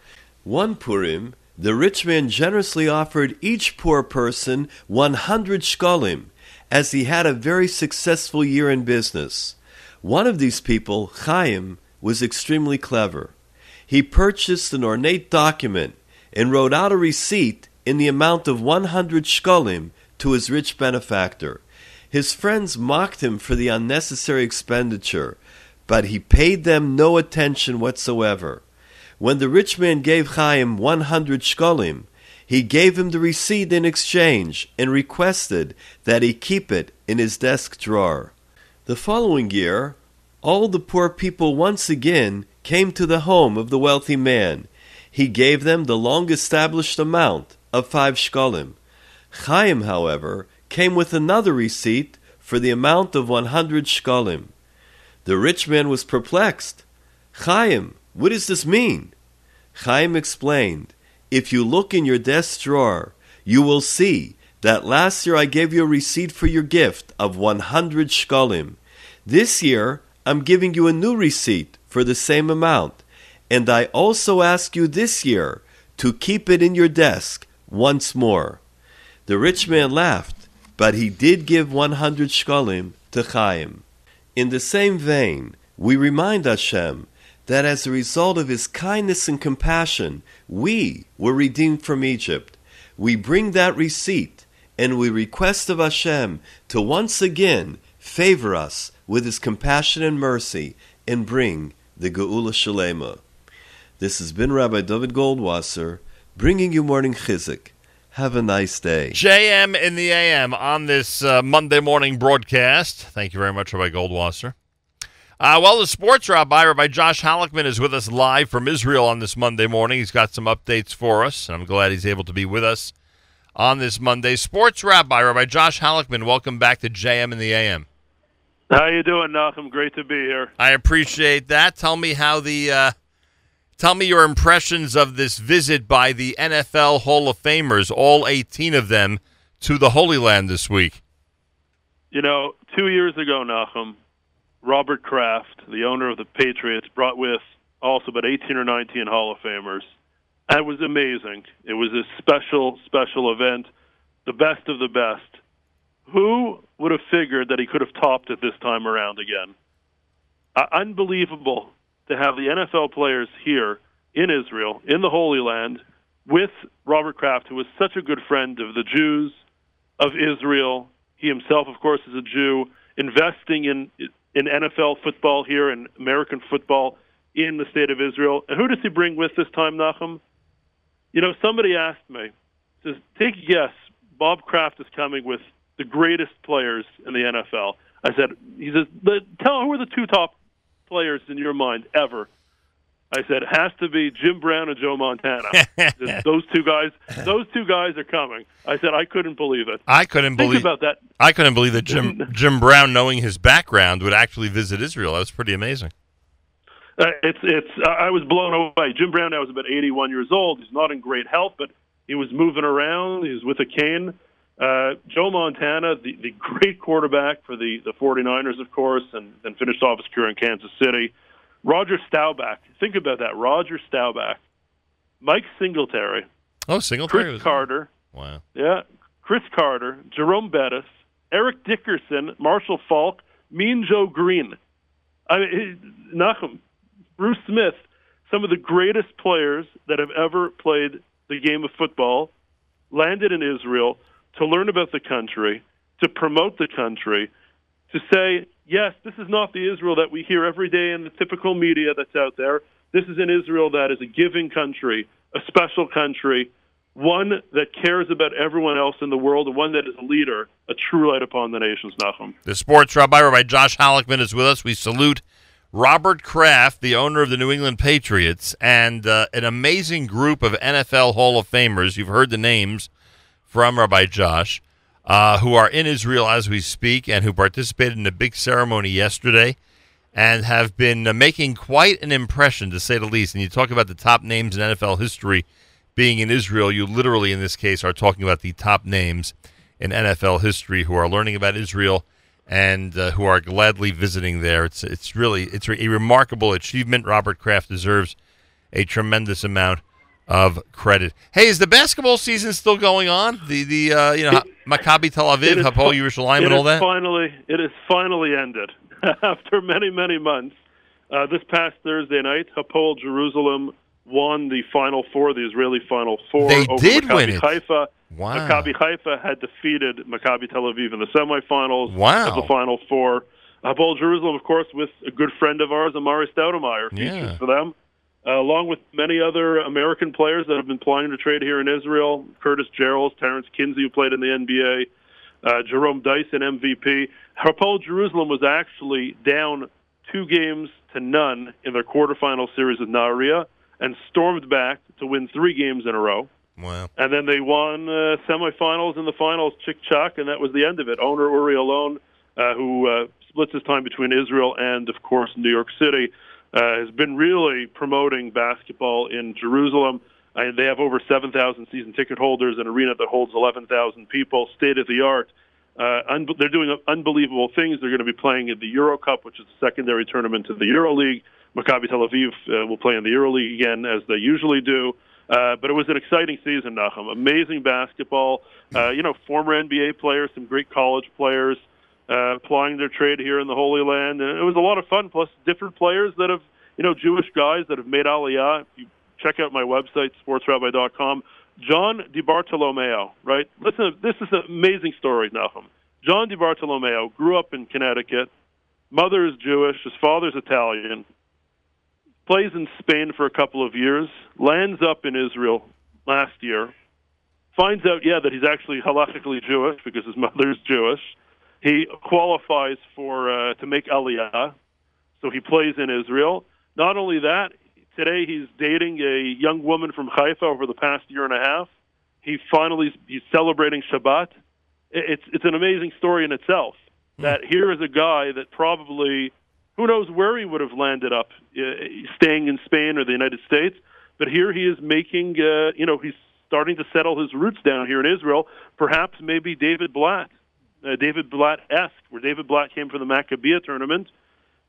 One Purim, the rich man generously offered each poor person 100 shkalim, as he had a very successful year in business. One of these people, Chaim, was extremely clever. He purchased an ornate document and wrote out a receipt in the amount of 100 shkalim to his rich benefactor. His friends mocked him for the unnecessary expenditure, but he paid them no attention whatsoever. When the rich man gave Chaim 100 shkalim, he gave him the receipt in exchange and requested that he keep it in his desk drawer. The following year, all the poor people once again came to the home of the wealthy man. He gave them the long established amount of five shkalim. Chaim, however, came with another receipt for the amount of 100 shkalim. The rich man was perplexed. Chaim, what does this mean? Chaim explained, If you look in your desk drawer, you will see that last year I gave you a receipt for your gift of 100 shkalim. This year, I'm giving you a new receipt for the same amount. And I also ask you this year to keep it in your desk once more. The rich man laughed, but he did give 100 shkolim to Chaim. In the same vein, we remind Hashem that as a result of his kindness and compassion, we were redeemed from Egypt. We bring that receipt and we request of Hashem to once again favor us with his compassion and mercy and bring the Geula Shalema. This has been Rabbi David Goldwasser bringing you morning Chizuk. Have a nice day. JM in the AM on this uh, Monday morning broadcast. Thank you very much, Rabbi Goldwasser. Uh, well, the sports rabbi, Rabbi Josh Halickman, is with us live from Israel on this Monday morning. He's got some updates for us, and I'm glad he's able to be with us on this Monday. Sports rabbi, Rabbi Josh Halickman, welcome back to JM in the AM. How you doing, Nachum? Great to be here. I appreciate that. Tell me how the uh, tell me your impressions of this visit by the NFL Hall of Famers, all 18 of them, to the Holy Land this week. You know, two years ago, Nachum, Robert Kraft, the owner of the Patriots, brought with also about 18 or 19 Hall of Famers. It was amazing. It was a special, special event, the best of the best. Who would have figured that he could have topped it this time around again? Uh, unbelievable to have the NFL players here in Israel, in the Holy Land, with Robert Kraft, who was such a good friend of the Jews, of Israel. He himself, of course, is a Jew, investing in in NFL football here and American football in the state of Israel. And who does he bring with this time, Nachum? You know, somebody asked me, says, take a guess. Bob Kraft is coming with the greatest players in the NFL. I said, he says, tell who are the two top players in your mind ever? I said, it has to be Jim Brown and Joe Montana. those two guys, those two guys are coming. I said, I couldn't believe it. I couldn't Think believe about that. I couldn't believe that Jim Jim Brown, knowing his background, would actually visit Israel. That was pretty amazing. Uh, it's it's. Uh, I was blown away. Jim Brown now is about 81 years old. He's not in great health, but he was moving around. He was with a cane. Uh, Joe Montana, the, the great quarterback for the, the 49ers, of course, and then finished off his career in Kansas City. Roger Staubach. Think about that. Roger Staubach. Mike Singletary. Oh, Singletary. Cris was- Carter. Wow. Yeah. Cris Carter. Jerome Bettis. Eric Dickerson. Marshall Faulk. Mean Joe Greene. I mean, Nachum. Bruce Smith. Some of the greatest players that have ever played the game of football landed in Israel to learn about the country, to promote the country, to say, yes, this is not the Israel that we hear every day in the typical media that's out there. This is an Israel that is a giving country, a special country, one that cares about everyone else in the world, and one that is a leader, a true light upon the nations, Nachum. The sports rabbi, Rabbi Josh Halickman, is with us. We salute Robert Kraft, the owner of the New England Patriots, and uh, an amazing group of NFL Hall of Famers. You've heard the names from Rabbi Josh, uh, who are in Israel as we speak and who participated in a big ceremony yesterday and have been uh, making quite an impression, to say the least. And you talk about the top names in NFL history being in Israel. You literally, in this case, are talking about the top names in NFL history who are learning about Israel and uh, who are gladly visiting there. It's it's really it's a remarkable achievement. Robert Kraft deserves a tremendous amount of credit. Hey, is the basketball season still going on? The the uh, you know Maccabi Tel Aviv, Hapoel Yerushalayim, and all that. Finally, it is finally ended after many, many months. Uh, this past Thursday night, Hapoel Jerusalem won the Final Four, the Israeli Final Four. They over did Maccabi win it. Haifa. Wow. Maccabi Haifa had defeated Maccabi Tel Aviv in the semifinals Wow. of the Final Four. Hapoel Jerusalem, of course, with a good friend of ours, Amar'e Stoudemire, features Yeah. for them uh, along with many other American players that have been plying to trade here in Israel. Curtis Jerrells, Terrence Kinsey, who played in the NBA, uh, Jerome Dyson, MVP. Hapoel Jerusalem was actually down two games to none in their quarterfinal series with Nahariya and stormed back to win three games in a row. Wow. And then they won uh, semifinals and the finals, chick chuck, and that was the end of it. Owner Ori Allon, uh, who uh, splits his time between Israel and, of course, New York City, uh, has been really promoting basketball in Jerusalem. Uh, they have over 7,000 season ticket holders, an arena that holds 11,000 people, state of the art. Uh, un- they're doing unbelievable things. They're going to be playing in the Euro Cup, which is a secondary tournament to the Euro League. Maccabi Tel Aviv uh, will play in the Euro League again, as they usually do. Uh, but it was an exciting season, Nachum. Amazing basketball. Uh, you know, former NBA players, some great college players uh, Uh, applying their trade here in the Holy Land, and it was a lot of fun. Plus, different players that have, you know, Jewish guys that have made Aliyah. If you check out my website, sportsrabbi.com. John DiBartolomeo, right? Listen, this is an amazing story, Nachum. John DiBartolomeo grew up in Connecticut. Mother is Jewish. His father's Italian. Plays in Spain for a couple of years. Lands up in Israel last year. Finds out, yeah, that he's actually halachically Jewish because his mother's Jewish. He qualifies for uh, to make Aliyah, so he plays in Israel. Not only that, today he's dating a young woman from Haifa over the past year and a half. He finally he's celebrating Shabbat. It's it's an amazing story in itself. That here is a guy that probably who knows where he would have landed up, uh, staying in Spain or the United States, but here he is making uh, you know he's starting to settle his roots down here in Israel. Perhaps maybe David Blatt, uh, David Blatt esque, where David Blatt came from the Maccabiah tournament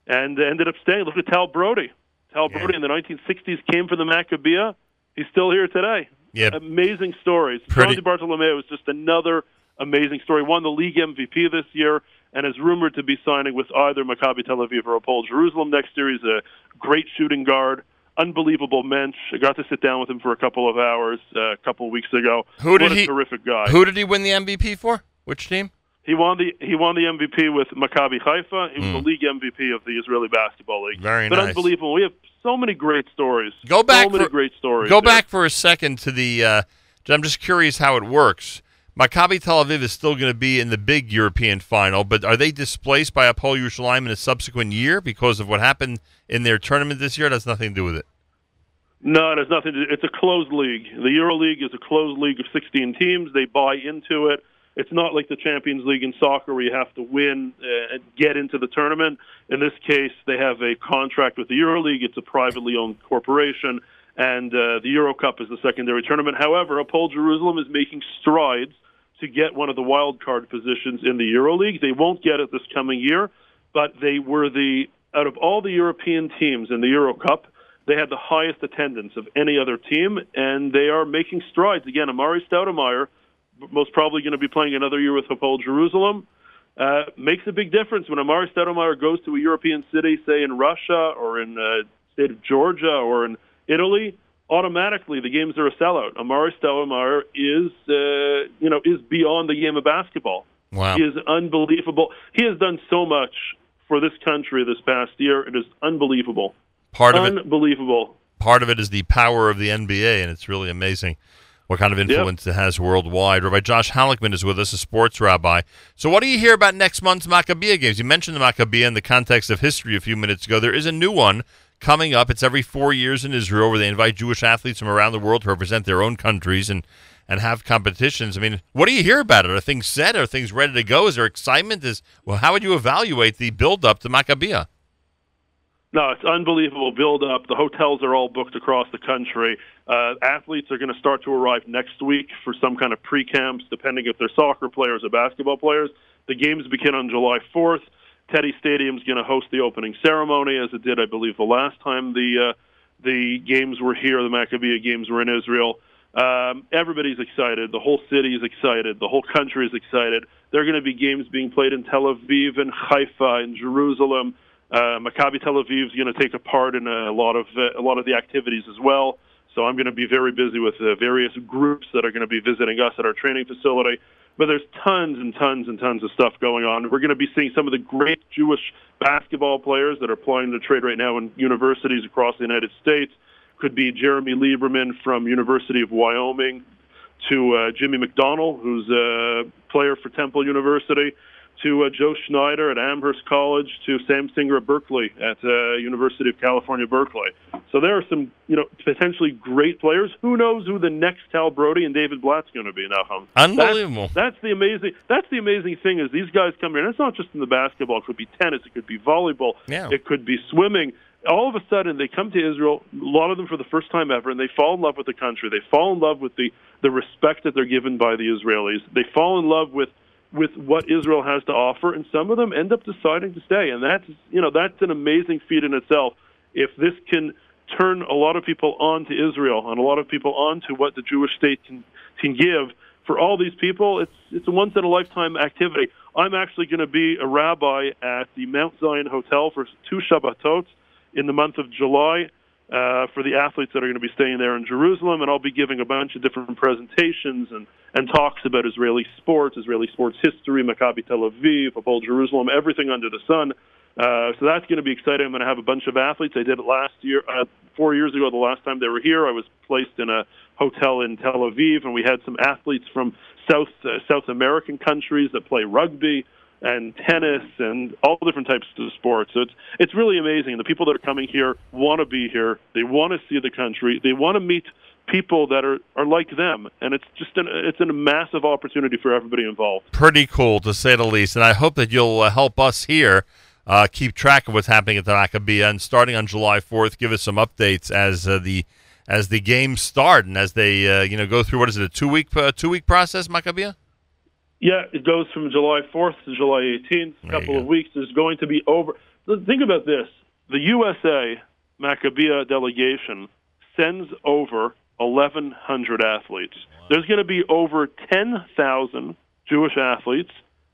and ended up staying. Look at Tal Brody. Tal Brody in the 1960s came from the Maccabiah. He's still here today. Yeah. Amazing stories. Pretty- John DiBartolomeo is just another amazing story. Won the league MVP this year and is rumored to be signing with either Maccabi Tel Aviv or Hapoel Jerusalem next year. He's a great shooting guard, unbelievable mensch. I got to sit down with him for a couple of hours uh, a couple of weeks ago. Who did what a he? terrific guy. Who did he win the MVP for? Which team? He won the he won the MVP with Maccabi Haifa. He was the league MVP of the Israeli Basketball League. Hmm. Very but nice. unbelievable. We have so many great stories. Go back So many for- great stories. Go there. back for a second to the. Uh, I'm just curious how it works. Maccabi Tel Aviv is still going to be in the big European final, but are they displaced by Hapoel Yerushalayim in a subsequent year because of what happened in their tournament this year? It has nothing to do with it. No, it has nothing to do. It's a closed league. The Euro League is a closed league of 16 teams. They buy into it. It's not like the Champions League in soccer where you have to win uh, and get into the tournament. In this case, they have a contract with the Euro League. It's a privately owned corporation, and uh, the Euro Cup is the secondary tournament. However, Hapoel Jerusalem is making strides to get one of the wild card positions in the Euro League. They won't get it this coming year, but they were the out of all the European teams in the Euro Cup, they had the highest attendance of any other team, and they are making strides. Again, Amar'e Stoudemire, most probably going to be playing another year with Hapoel Jerusalem, uh, makes a big difference when Amar'e Stoudemire goes to a European city, say in Russia or in uh, state of Georgia or in Italy. Automatically, the games are a sellout. Amar'e Stoudemire is, uh, you know, is beyond the game of basketball. Wow. He is unbelievable. He has done so much for this country this past year. It is unbelievable. Part of it, unbelievable. part of it is the power of the NBA, and it's really amazing what kind of influence it has worldwide. Rabbi Josh Halickman is with us, a sports rabbi. So, what do you hear about next month's Maccabiah games? You mentioned the Maccabiah in the context of history a few minutes ago. There is a new one coming up. It's every four years in Israel, where they invite Jewish athletes from around the world to represent their own countries and and have competitions. I mean, what do you hear about it? Are things set? Are things ready to go? Is there excitement? Is well, how would you evaluate the build up to Maccabiah? No, it's unbelievable build up. The hotels are all booked across the country. Uh, athletes are going to start to arrive next week for some kind of pre camps, depending if they're soccer players or basketball players. The games begin on July 4th. Teddy Stadium's going to host the opening ceremony, as it did, I believe, the last time the uh, the games were here. The Maccabiah games were in Israel. Um, everybody's excited. The whole city is excited. The whole country is excited. There are going to be games being played in Tel Aviv and Haifa and Jerusalem. Uh, Maccabi Tel Aviv is going to take a part in a lot of uh, a lot of the activities as well. So I'm going to be very busy with uh, various groups that are going to be visiting us at our training facility. But there's tons and tons and tons of stuff going on. We're going to be seeing some of the great Jewish basketball players that are applying to trade right now in universities across the United States. Could be Jeremy Lieberman from University of Wyoming, to uh, Jimmy McDonald, who's a player for Temple University, to uh, Joe Schneider at Amherst College, to Sam Singer at Berkeley at uh, University of California, Berkeley. So there are some, you know, potentially great players. Who knows who the next Tal Brody and David Blatt's going to be now? Hum? Unbelievable. That's, that's the amazing. That's the amazing thing is these guys come here. And it's not just in the basketball. It could be tennis. It could be volleyball. Yeah. It could be swimming. All of a sudden, they come to Israel. A lot of them for the first time ever, and they fall in love with the country. They fall in love with the the respect that they're given by the Israelis. They fall in love with with what Israel has to offer, and some of them end up deciding to stay. And that's you know that's an amazing feat in itself. If this can turn a lot of people on to Israel and a lot of people on to what the Jewish state can can give. For all these people, it's it's a once in a lifetime activity. I'm actually going to be a rabbi at the Mount Zion Hotel for two Shabbatot in the month of July uh, for the athletes that are going to be staying there in Jerusalem, and I'll be giving a bunch of different presentations and, and talks about Israeli sports, Israeli sports history, Maccabi Tel Aviv, Hapoel Jerusalem, everything under the sun. Uh, so that's going to be exciting. I'm going to have a bunch of athletes. I did it last year, uh, four years ago. The last time they were here, I was placed in a hotel in Tel Aviv, and we had some athletes from South uh, South American countries that play rugby and tennis and all different types of sports. So it's it's really amazing. The people that are coming here want to be here. They want to see the country. They want to meet people that are, are like them, and it's just an it's a massive opportunity for everybody involved. Pretty cool to say the least, and I hope that you'll uh, help us here. Uh, keep track of what's happening at the Maccabi, and starting on July 4th, give us some updates as uh, the as the games start and as they uh, you know go through what is it a two week uh, two week process, Maccabia? Yeah, it goes from July 4th to July 18th, a couple of weeks. There's going to be over. Think about this: the USA Maccabia delegation sends over 1,100 athletes. There's going to be over 10,000 Jewish athletes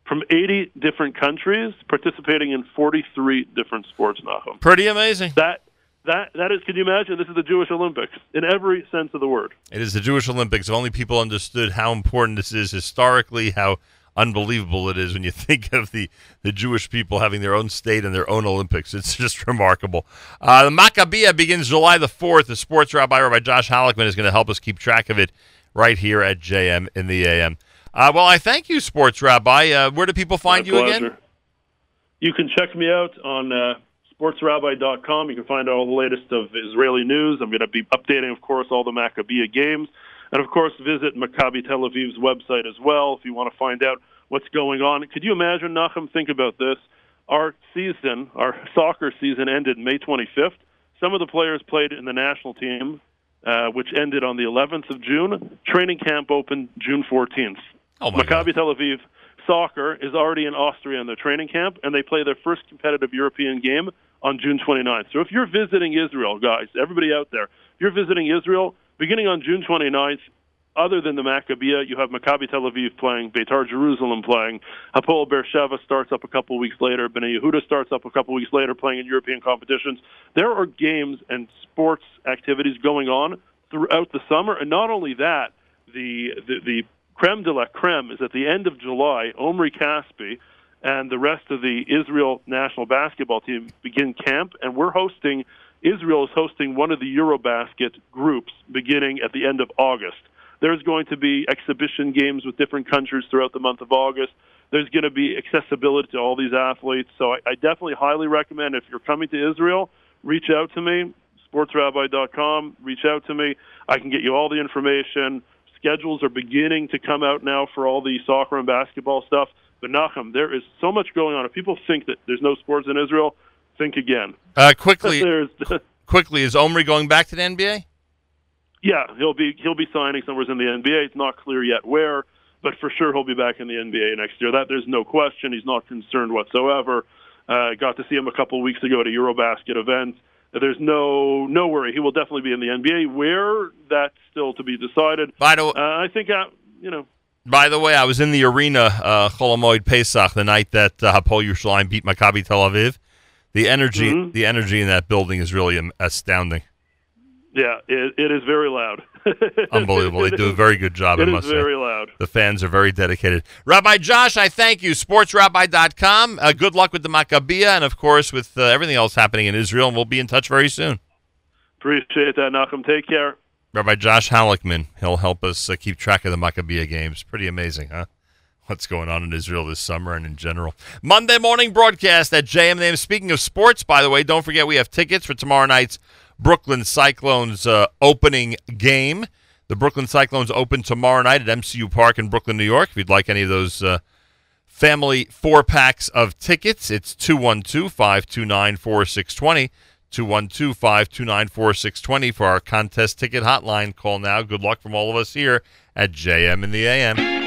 from 80 different countries participating in 43 different sports. Nachum. Pretty amazing. That that that is. Can you imagine? This is the Jewish Olympics in every sense of the word. It is the Jewish Olympics. If only people understood how important this is historically, how unbelievable it is when you think of the, the Jewish people having their own state and their own Olympics. It's just remarkable. Uh, the Maccabia begins July the 4th. The sports rabbi, Rabbi Josh Halickman, is going to help us keep track of it right here at JM in the AM. Uh, well, I thank you, sports rabbi. Uh, where do people find My you pleasure. again? You can check me out on uh, sportsrabbi.com. You can find all the latest of Israeli news. I'm going to be updating, of course, all the Maccabia games. And, of course, visit Maccabi Tel Aviv's website as well if you want to find out what's going on. Could you imagine, Nachum, think about this? Our season, our soccer season ended May 25th. Some of the players played in the national team, uh, which ended on the 11th of June. Training camp opened June 14th. Oh my Maccabi Tel Aviv soccer is already in Austria in their training camp, and they play their first competitive European game on June 29th. So if you're visiting Israel, guys, everybody out there, if you're visiting Israel, beginning on June 29th, other than the Maccabia, you have Maccabi Tel Aviv playing, Beitar Jerusalem playing, Hapoel Beersheva starts up a couple weeks later, Bnei Yehuda starts up a couple weeks later playing in European competitions. There are games and sports activities going on throughout the summer, and not only that, the the, the creme de la creme is at the end of July. Omri Caspi and the rest of the Israel national basketball team begin camp, and we're hosting. Israel is hosting one of the Eurobasket groups beginning at the end of August. There's going to be exhibition games with different countries throughout the month of August. There's going to be accessibility to all these athletes. So I, I definitely highly recommend if you're coming to Israel, reach out to me, sportsrabbi.com. Reach out to me. I can get you all the information. Schedules are beginning to come out now for all the soccer and basketball stuff. But Nachum, there is so much going on. If people think that there's no sports in Israel, think again. Uh, quickly, There's, quickly, is Omri going back to the NBA? yeah, he'll be he'll be signing somewhere in the NBA. It's not clear yet where, but for sure he'll be back in the NBA next year. That there's no question. He's not concerned whatsoever. Uh, got to see him a couple of weeks ago at a EuroBasket event. There's no no worry. He will definitely be in the NBA. Where that's still to be decided. By the uh, I think uh, you know. By the way, I was in the arena, uh, Pesach, the night that uh, Hapoel Yerushalayim beat Maccabi Tel Aviv. The energy, Mm-hmm. the energy in that building is really astounding. Yeah, it, it is very loud. Unbelievable. They do a very good job, It I is very say. loud. The fans are very dedicated. Rabbi Josh, I thank you. SportsRabbi.com. Uh, good luck with the Maccabia and, of course, with uh, everything else happening in Israel. And we'll be in touch very soon. Appreciate that, Nachum. Take care. Rabbi Josh Halickman. He'll help us uh, keep track of the Maccabia games. Pretty amazing, huh? What's going on in Israel this summer and in general. Monday morning broadcast at JM. Speaking of sports, by the way, don't forget we have tickets for tomorrow night's Brooklyn Cyclones uh, opening game. The Brooklyn Cyclones open tomorrow night at MCU Park in Brooklyn, New York. If you'd like any of those uh, family four packs of tickets, it's 212 529 4620. 212 529 4620 for our contest ticket hotline. Call now. Good luck from all of us here at JM in the AM.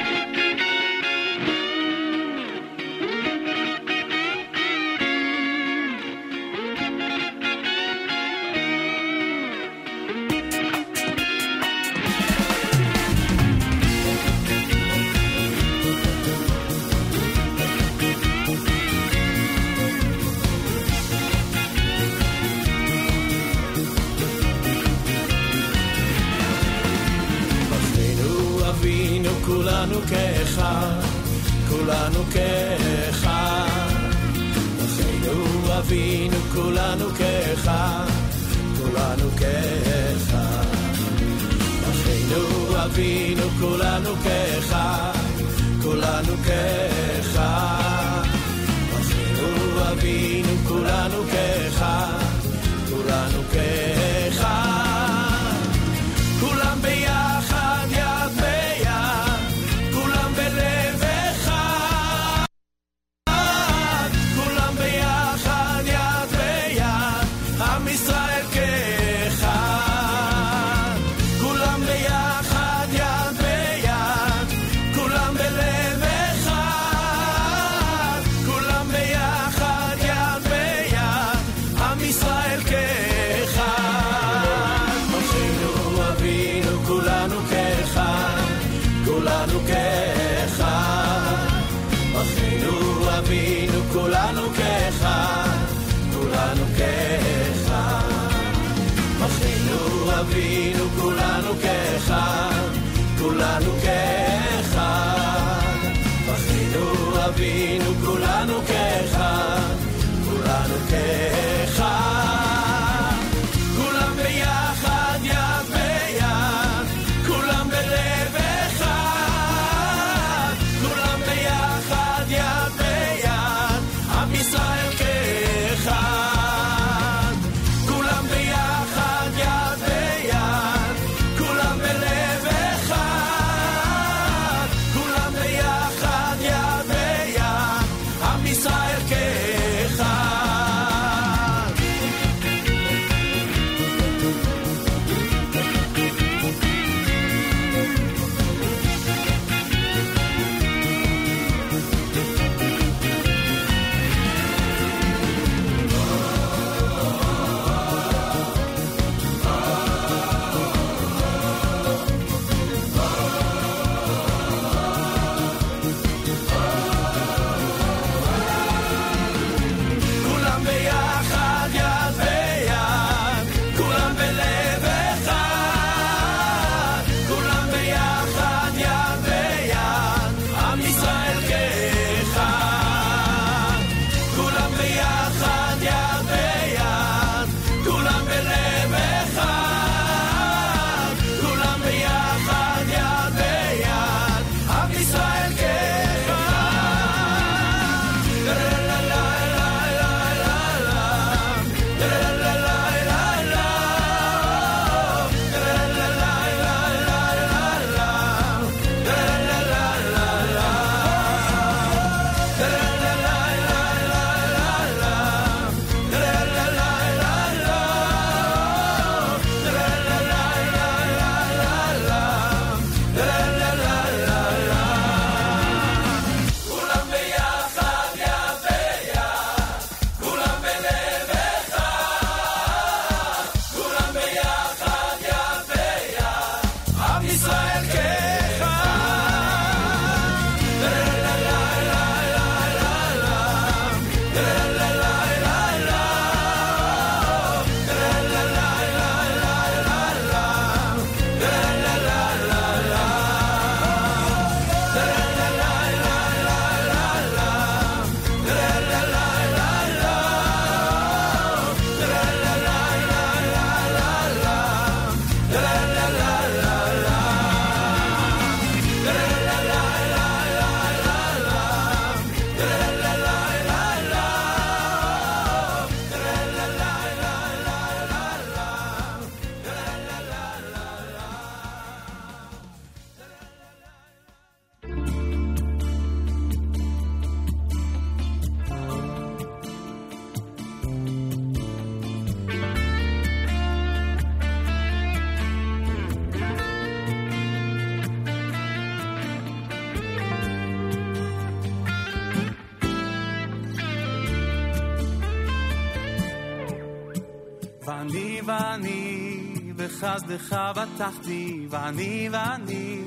בחסדך בטחתי, ואני ואני,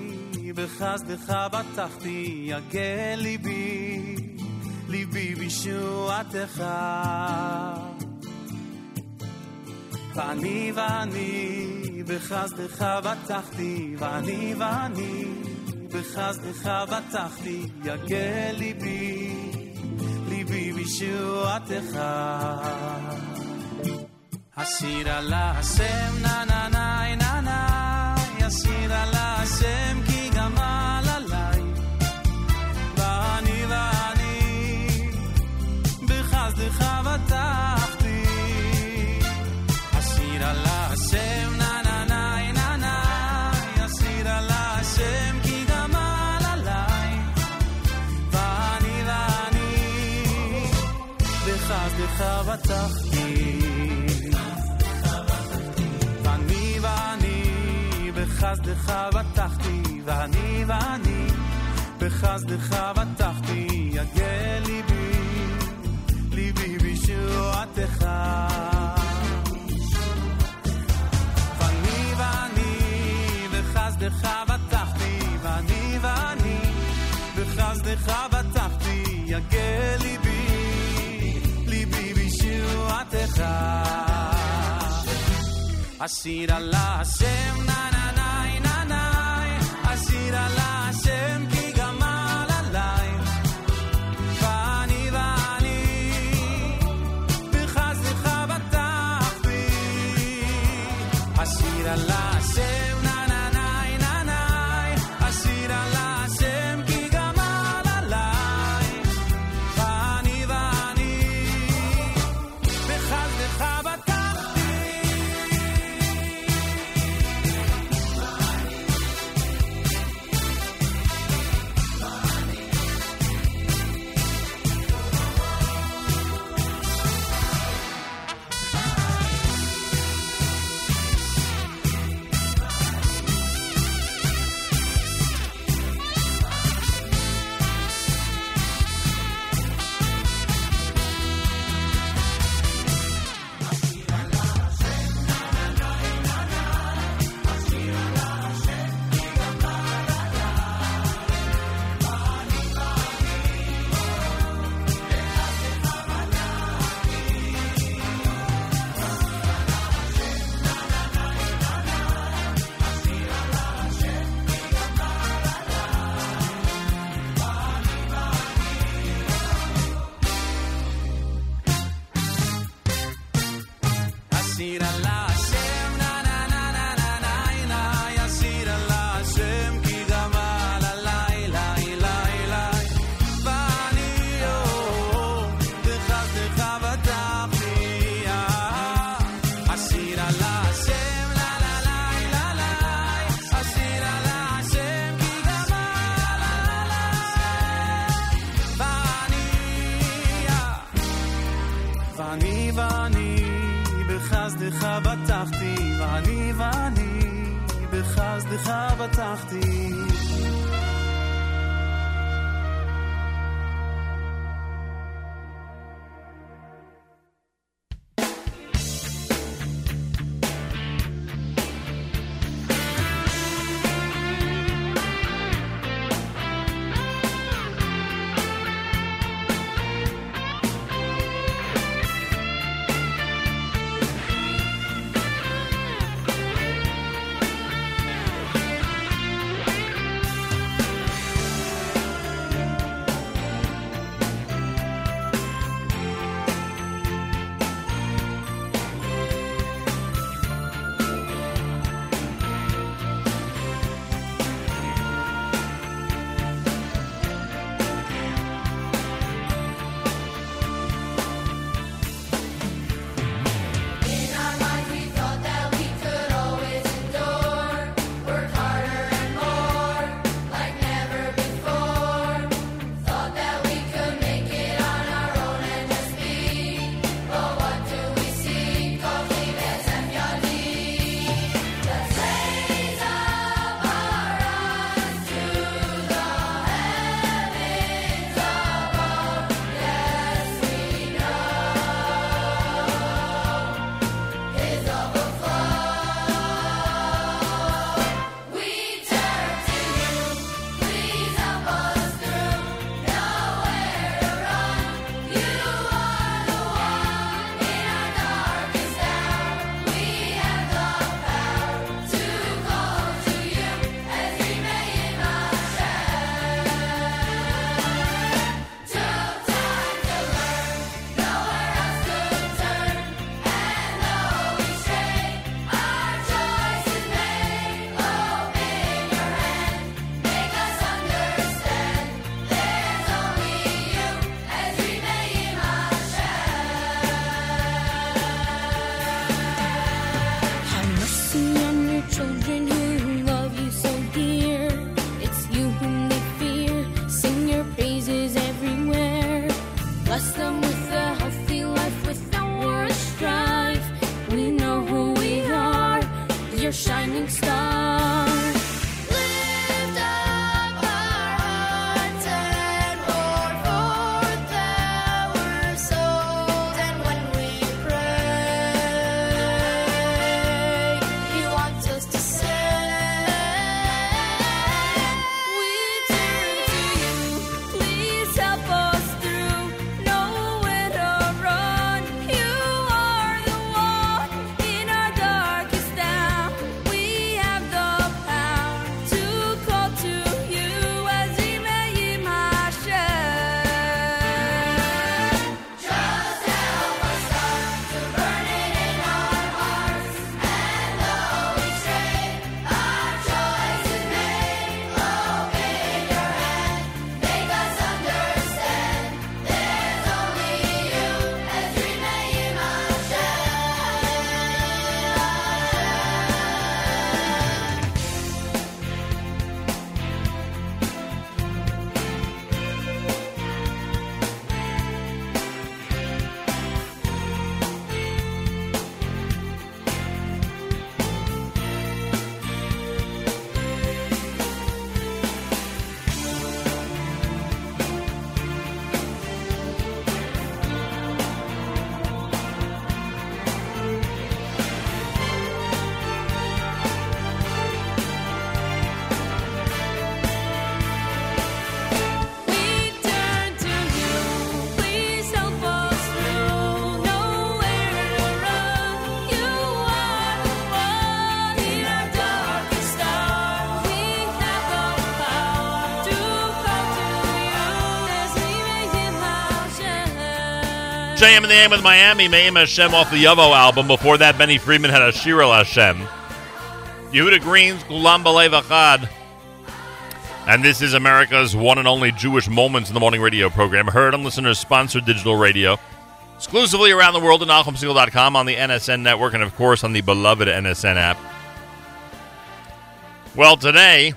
בחסדך בטחתי, יגל ליבי, ליבי בישועתך. ואני ואני, בחסדך בטחתי, ואני ואני, בחסדך בטחתי, יגל ליבי, ליבי בישועתך. השיר על השם, נה נה נה נה נה, השיר על השם כי גמל עליי. ואני ואני, בחסדך בטחתי, השיר על השם, נה נה נה נה נה, השיר על השם כי גמל עליי. ואני ואני, בחסדך בטחתי. בחסדך בטחתי, ואני ואני, בחסדך בטחתי, יגל ליבי, ליבי בישועתך. ואני ואני, בחסדך בטחתי, ואני ואני, בחסדך בטחתי, יגל ליבי, ליבי בישועתך. השיר על השם, נה נה נה σειρά λάσεμ לך בטחתי. JM in the AM with Miami, Mayim Hashem off the Yovo album. Before that, Benny Friedman had a Shir al Hashem. Yehuda Green's Gulam Balev Achad. And this is America's one and only Jewish Moments in the Morning radio program, heard on listeners sponsored digital radio. Exclusively around the world at NachumSegal.com, on the NSN network, and of course on the beloved NSN app. Well, today,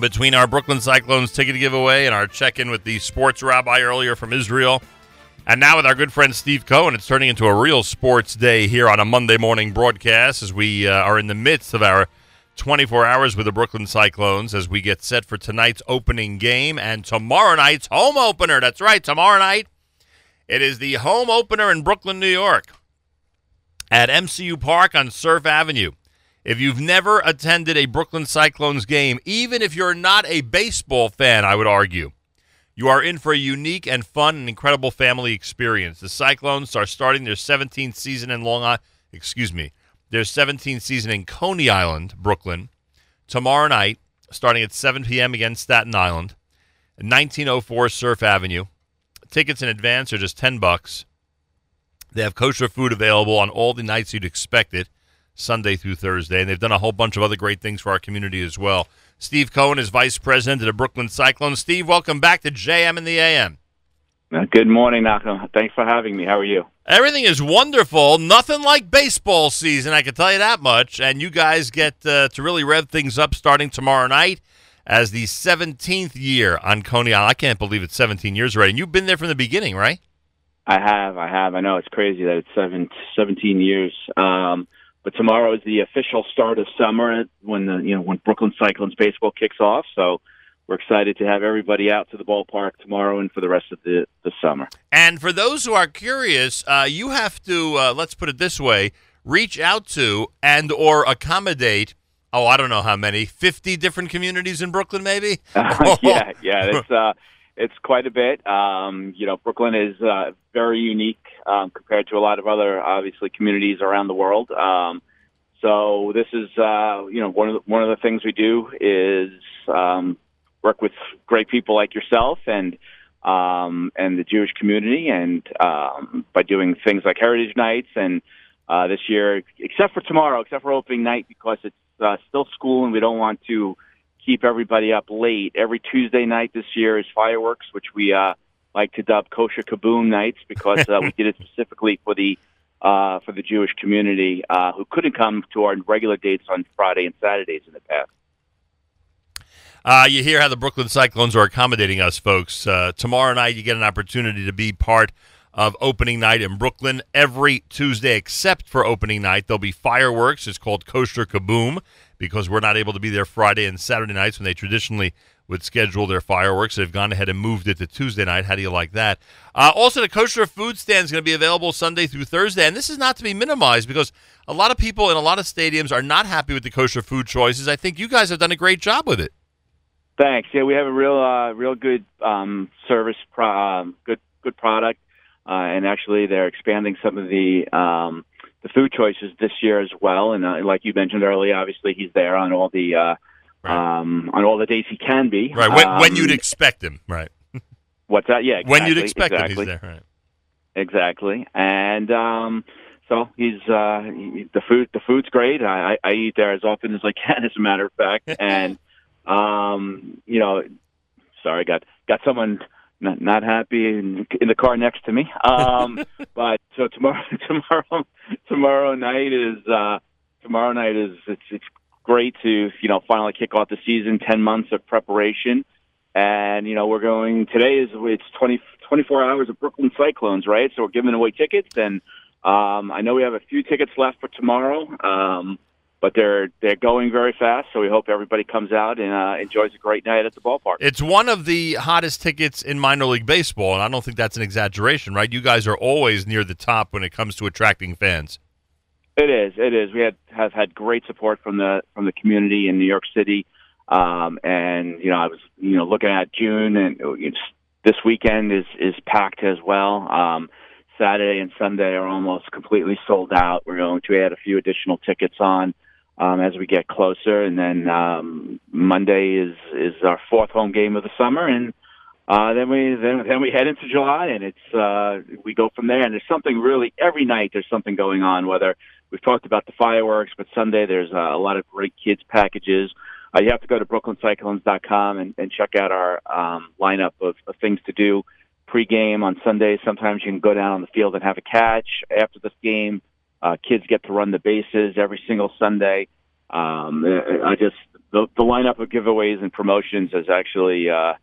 between our Brooklyn Cyclones ticket giveaway and our check in with the sports rabbi earlier from Israel, and now with our good friend Steve Cohen, it's turning into a real sports day here on a Monday morning broadcast as we uh, are in the midst of our 24 hours with the Brooklyn Cyclones as we get set for tonight's opening game and tomorrow night's home opener. That's right, tomorrow night it is the home opener in Brooklyn, New York at MCU Park on Surf Avenue. If you've never attended a Brooklyn Cyclones game, even if you're not a baseball fan, I would argue, you are in for a unique and fun and incredible family experience. The Cyclones are starting their 17th season in Long Island, excuse me, their 17th season in Coney Island, Brooklyn, tomorrow night, starting at 7 p.m. against Staten Island, 1904 Surf Avenue. Tickets in advance are just 10 bucks. They have kosher food available on all the nights you'd expect it, Sunday through Thursday, and they've done a whole bunch of other great things for our community as well. Steve Cohen is vice president of the Brooklyn Cyclones. Steve, welcome back to JM in the AM. Uh, Good morning, Nachum. Thanks for having me. How are you? Everything is wonderful. Nothing like baseball season, I can tell you that much. And you guys get uh, to really rev things up starting tomorrow night as the 17th year on Coney Island. I can't believe it's 17 years already. And you've been there from the beginning, right? I have, I have. I know it's crazy that it's seven, 17 years. Um, but tomorrow is the official start of summer when the you know when Brooklyn Cyclones baseball kicks off. So we're excited to have everybody out to the ballpark tomorrow and for the rest of the, the summer. And for those who are curious, uh, you have to, uh, let's put it this way, reach out to and or accommodate, oh, I don't know how many, 50 different communities in Brooklyn, maybe? yeah, yeah, it's uh, it's quite a bit. Um, you know, Brooklyn is uh, very unique um, compared to a lot of other obviously communities around the world. Um, so this is uh, you know one of the, one of the things we do is um, work with great people like yourself and um, and the Jewish community, and um, by doing things like Heritage Nights and uh, this year, except for tomorrow, except for opening night because it's uh, still school and we don't want to keep everybody up late. Every Tuesday night this year is fireworks, which we uh, like to dub kosher kaboom nights because uh, we did it specifically for the uh, for the Jewish community uh, who couldn't come to our regular dates on Friday and Saturdays in the past. Uh, you hear how the Brooklyn Cyclones are accommodating us, folks. Uh, tomorrow night, you get an opportunity to be part of opening night in Brooklyn every Tuesday, except for opening night. There'll be fireworks. It's called Kosher Kaboom because we're not able to be there Friday and Saturday nights when they traditionally would schedule their fireworks. They've gone ahead and moved it to Tuesday night. How do you like that? Uh, also, the kosher food stand is going to be available Sunday through Thursday, and this is not to be minimized because a lot of people in a lot of stadiums are not happy with the kosher food choices. I think you guys have done a great job with it. Thanks. Yeah, we have a real, uh, real good um, service, pro- um, good, good product, uh, and actually they're expanding some of the um, the food choices this year as well. And uh, like you mentioned earlier, obviously he's there on all the uh, um, on all the days he can be. Right, when, when Um, you'd expect him, right? What's that? Yeah, When you'd exactly, expect him, he's there, right? Exactly, and um, so he's uh, he- the food. The food's great. I, I I eat there as often as I can, as a matter of fact. and um, you know, sorry, got got someone not, not happy in, in the car next to me. Um, but so tomorrow, tomorrow, tomorrow night is uh, tomorrow night is it's it's great to you know finally kick off the season. Ten months of preparation, and you know we're going today is it's 20, 24 hours of Brooklyn Cyclones, right? So we're giving away tickets, and um, I know we have a few tickets left for tomorrow. Um, but they're they're going very fast, so we hope everybody comes out and uh, enjoys a great night at the ballpark. It's one of the hottest tickets in minor league baseball, and I don't think that's an exaggeration, right? You guys are always near the top when it comes to attracting fans. It is. It is. We had have had great support from the from the community in New York City, um, and you know I was you know looking at June and it's, this weekend is is packed as well. Um, Saturday and Sunday are almost completely sold out. We're going to add a few additional tickets on um, as we get closer, and then um, Monday is is our fourth home game of the summer, and uh, then we then then we head into July, and it's uh, we go from there. And there's something really every night. There's something going on. Whether we've talked about the fireworks, but Sunday there's uh, a lot of great kids packages. Uh, you have to go to BrooklynCyclones.com and, and check out our um, lineup of, of things to do pregame on Sundays. Sometimes you can go down on the field and have a catch after the game. Uh, kids get to run the bases every single Sunday. Um, I just the, the lineup of giveaways and promotions is actually uh,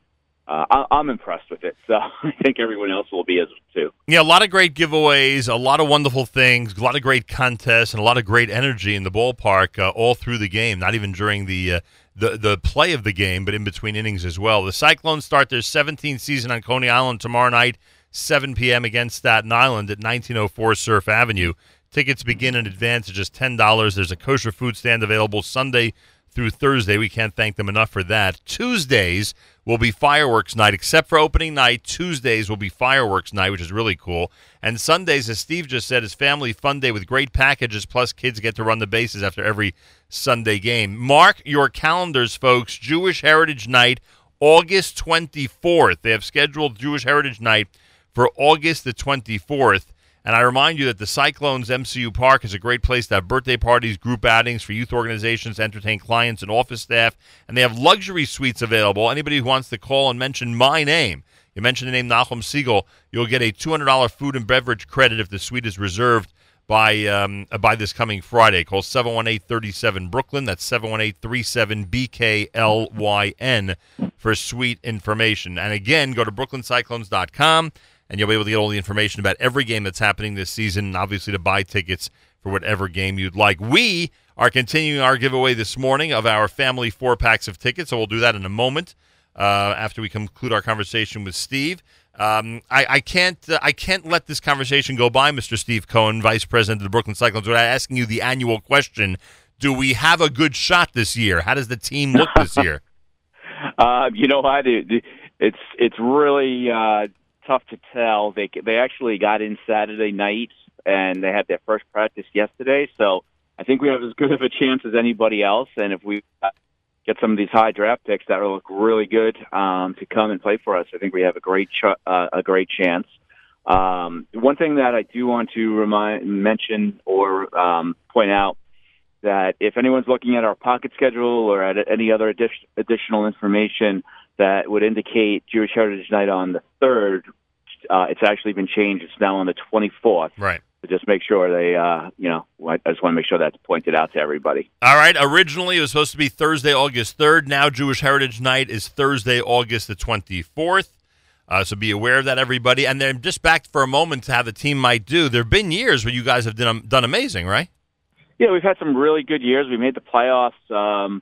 uh, I, I'm impressed with it. So I think everyone else will be as too. Yeah, a lot of great giveaways, a lot of wonderful things, a lot of great contests, and a lot of great energy in the ballpark uh, all through the game. Not even during the uh, the the play of the game, but in between innings as well. The Cyclones start their 17th season on Coney Island tomorrow night, 7 p.m. against Staten Island at 1904 Surf Avenue. Tickets begin in advance at just ten dollars. There's a kosher food stand available Sunday through Thursday. We can't thank them enough for that. Tuesdays will be fireworks night, except for opening night. Tuesdays will be fireworks night, which is really cool. And Sundays, as Steve just said, is family fun day with great packages. Plus, kids get to run the bases after every Sunday game. Mark your calendars, folks. Jewish Heritage Night, August 24th. They have scheduled Jewish Heritage Night for August the 24th. And I remind you that the Cyclones MCU Park is a great place to have birthday parties, group outings for youth organizations, entertain clients and office staff. And they have luxury suites available. Anybody who wants to call and mention my name, you mention the name Nachum Segal, you'll get a $200 food and beverage credit if the suite is reserved by um, uh, by this coming Friday. Call 718-37 Brooklyn. That's 718-37-BKLYN for suite information. And again, go to brooklyncyclones.com and you'll be able to get all the information about every game that's happening this season and obviously to buy tickets for whatever game you'd like. We are continuing our giveaway this morning of our family four packs of tickets, so we'll do that in a moment uh, after we conclude our conversation with Steve. Um, I, I can't uh, I can't let this conversation go by, Mr. Steve Cohen, Vice President of the Brooklyn Cyclones, without asking you the annual question: Do we have a good shot this year? How does the team look this year? Uh, you know what? It, it's it's really uh, tough to tell. They they actually got in Saturday night and they had their first practice yesterday, so I think we have as good of a chance as anybody else. And if we get some of these high draft picks, that look really good um, to come and play for us. I think we have a great ch- uh, a great chance. Um, one thing that I do want to remind mention or um, point out that if anyone's looking at our pocket schedule or at any other addi- additional information that would indicate Jewish Heritage Night on the third, uh, it's actually been changed. It's now on the 24th. Right. to just make sure they, uh, you know, I I just want to make sure that's pointed out to everybody. All right. Originally, it was supposed to be Thursday, August 3rd. Now, Jewish Heritage Night is Thursday, August the 24th. Uh, so be aware of that, everybody. And then just back for a moment to how the team might do. There have been years where you guys have done, done amazing, right? Yeah, we've had some really good years. We made the playoffs um,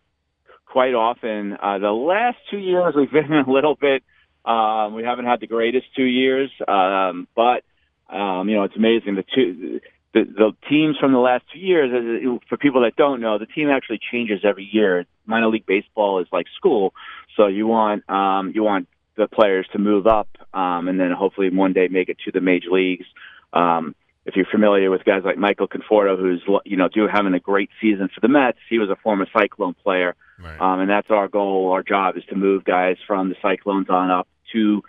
quite often. Uh, the last two years, we've been a little bit. Um, we haven't had the greatest two years, um, but um, you know it's amazing. The two the, the teams from the last two years. For people that don't know, the team actually changes every year. Minor league baseball is like school, so you want um, you want the players to move up, um, and then hopefully one day make it to the major leagues. Um, if you're familiar with guys like Michael Conforto, who's you know do having a great season for the Mets, he was a former Cyclone player, um, and that's our goal. Our job is to move guys from the Cyclones on up to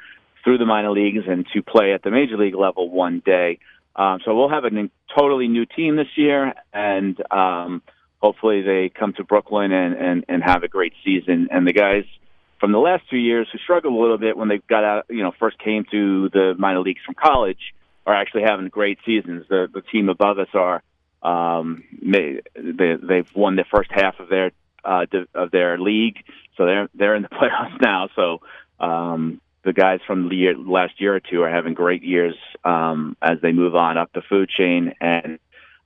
through the minor leagues and to play at the major league level one day. Um, so we'll have a n- totally new team this year, and um, hopefully they come to Brooklyn and, and, and have a great season. And the guys from the last two years who struggled a little bit when they got out, you know, first came to the minor leagues from college, are actually having great seasons. The the team above us are um, may, they, they've won the first half of their uh, of their league, so they're they're in the playoffs now. So um, the guys from the year, last year or two are having great years um, as they move on up the food chain, and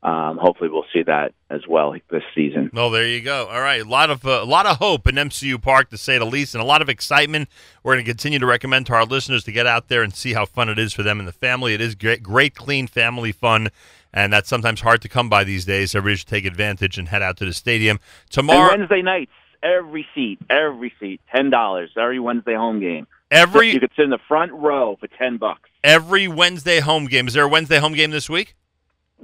um, hopefully we'll see that as well this season. Well, there you go. All right, a lot of uh, a lot of hope in MCU Park, to say the least, and a lot of excitement. We're going to continue to recommend to our listeners to get out there and see how fun it is for them and the family. It is great, great, clean family fun, and that's sometimes hard to come by these days. So everybody should take advantage and head out to the stadium tomorrow. And Wednesday nights, every seat, every seat, ten dollars every Wednesday home game. Every you could sit in the front row for ten bucks. every Wednesday home game. Is there a Wednesday home game this week?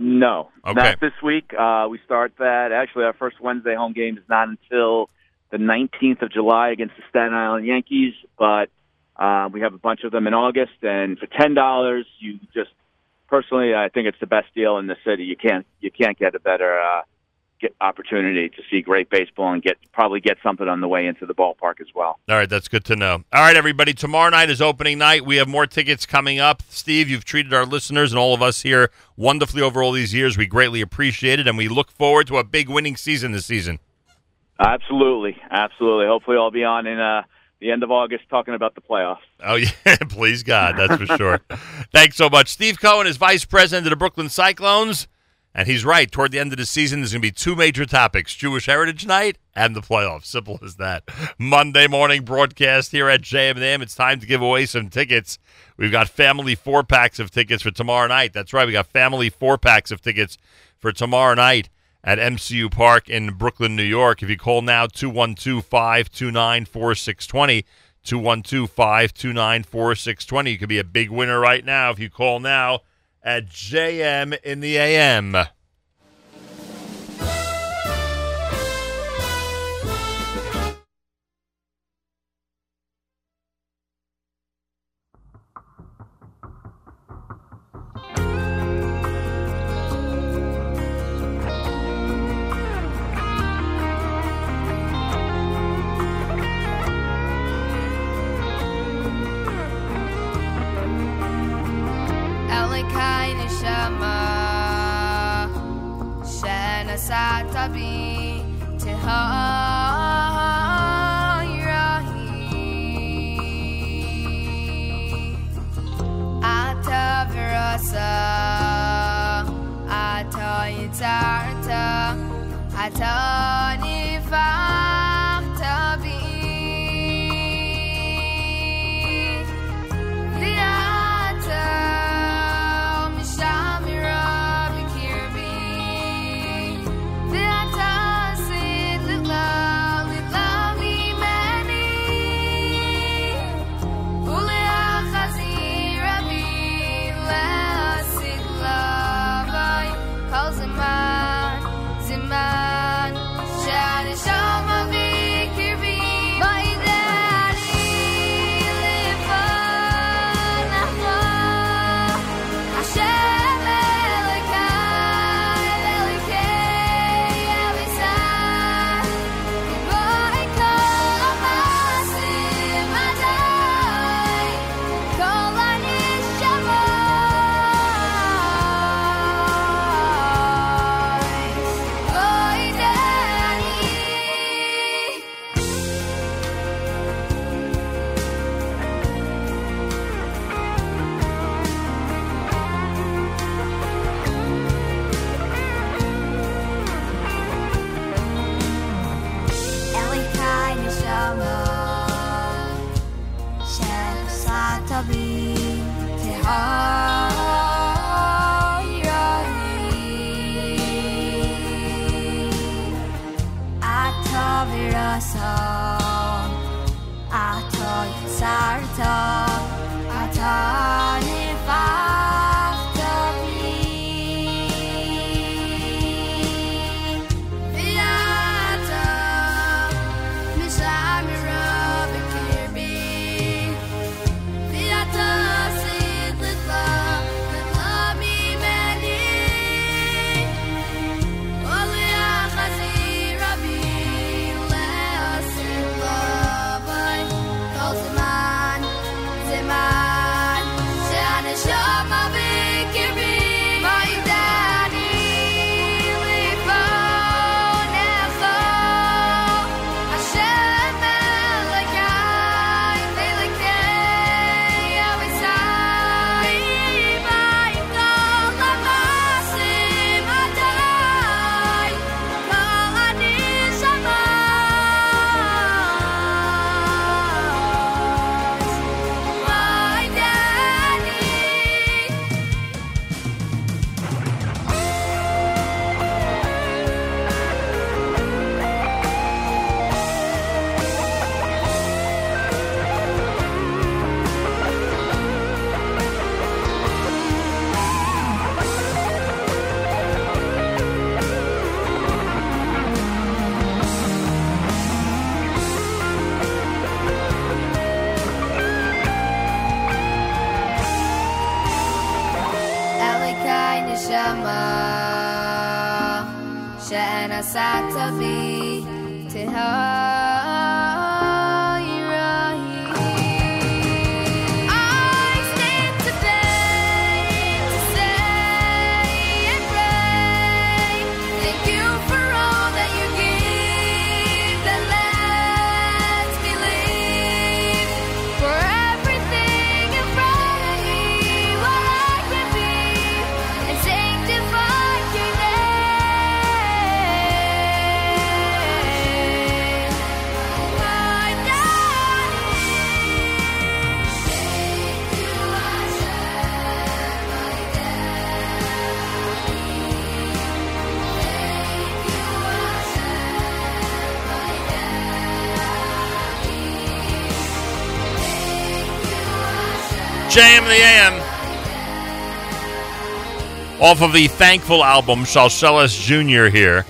No, Okay. not this week. Uh, we start that. Actually, our first Wednesday home game is not until the 19th of July against the Staten Island Yankees. But uh, we have a bunch of them in August, and for ten dollars, you just personally, I think it's the best deal in the city. You can't you can't get a better uh, get opportunity to see great baseball and get probably get something on the way into the ballpark as well. All right, that's good to know. All right, everybody. Tomorrow night is opening night. We have more tickets coming up. Steve, you've treated our listeners and all of us here wonderfully over all these years. We greatly appreciate it, and we look forward to a big winning season this season. Absolutely, absolutely. Hopefully, I'll be on in uh, the end of August talking about the playoffs. Oh yeah, please God, that's for sure. Thanks so much. Steve Cohen is vice president of the Brooklyn Cyclones, and he's right. Toward the end of the season, there's going to be two major topics: Jewish Heritage Night and the playoffs. Simple as that. Monday morning broadcast here at JM&M. It's time to give away some tickets. We've got family four packs of tickets for tomorrow night. That's right, we got family four packs of tickets for tomorrow night at MCU Park in Brooklyn, New York. If you call now, 212 529 4620. 212 529 4620. You could be a big winner right now if you call now at JM in the AM. Shenasat bi tehayrahi Ata virasa Ata JM the AM. Off of the Thankful album, Shalshelis Jr. here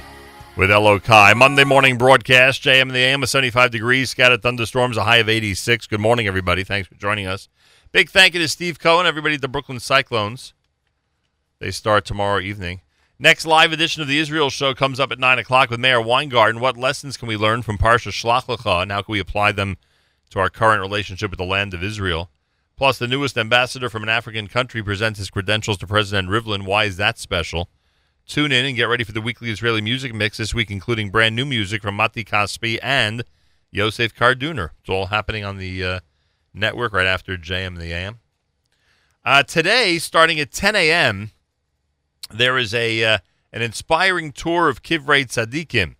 with Elokai. Monday morning broadcast, JM the AM, with 75 degrees, scattered thunderstorms, a high of 86. Good morning, everybody. Thanks for joining us. Big thank you to Steve Cohen, everybody at the Brooklyn Cyclones. They start tomorrow evening. Next live edition of the Israel Show comes up at 9 o'clock with Mayor Weingarten. What lessons can we learn from Parsha Shlach Lecha, and how can we apply them to our current relationship with the land of Israel? Plus, the newest ambassador from an African country presents his credentials to President Rivlin. Why is that special? Tune in and get ready for the weekly Israeli music mix this week, including brand new music from Mati Kaspi and Yosef Karduner. It's all happening on the uh, network right after JM the AM. Uh, today, starting at 10 a.m., there is a uh, an inspiring tour of Kivrei Tzadikim,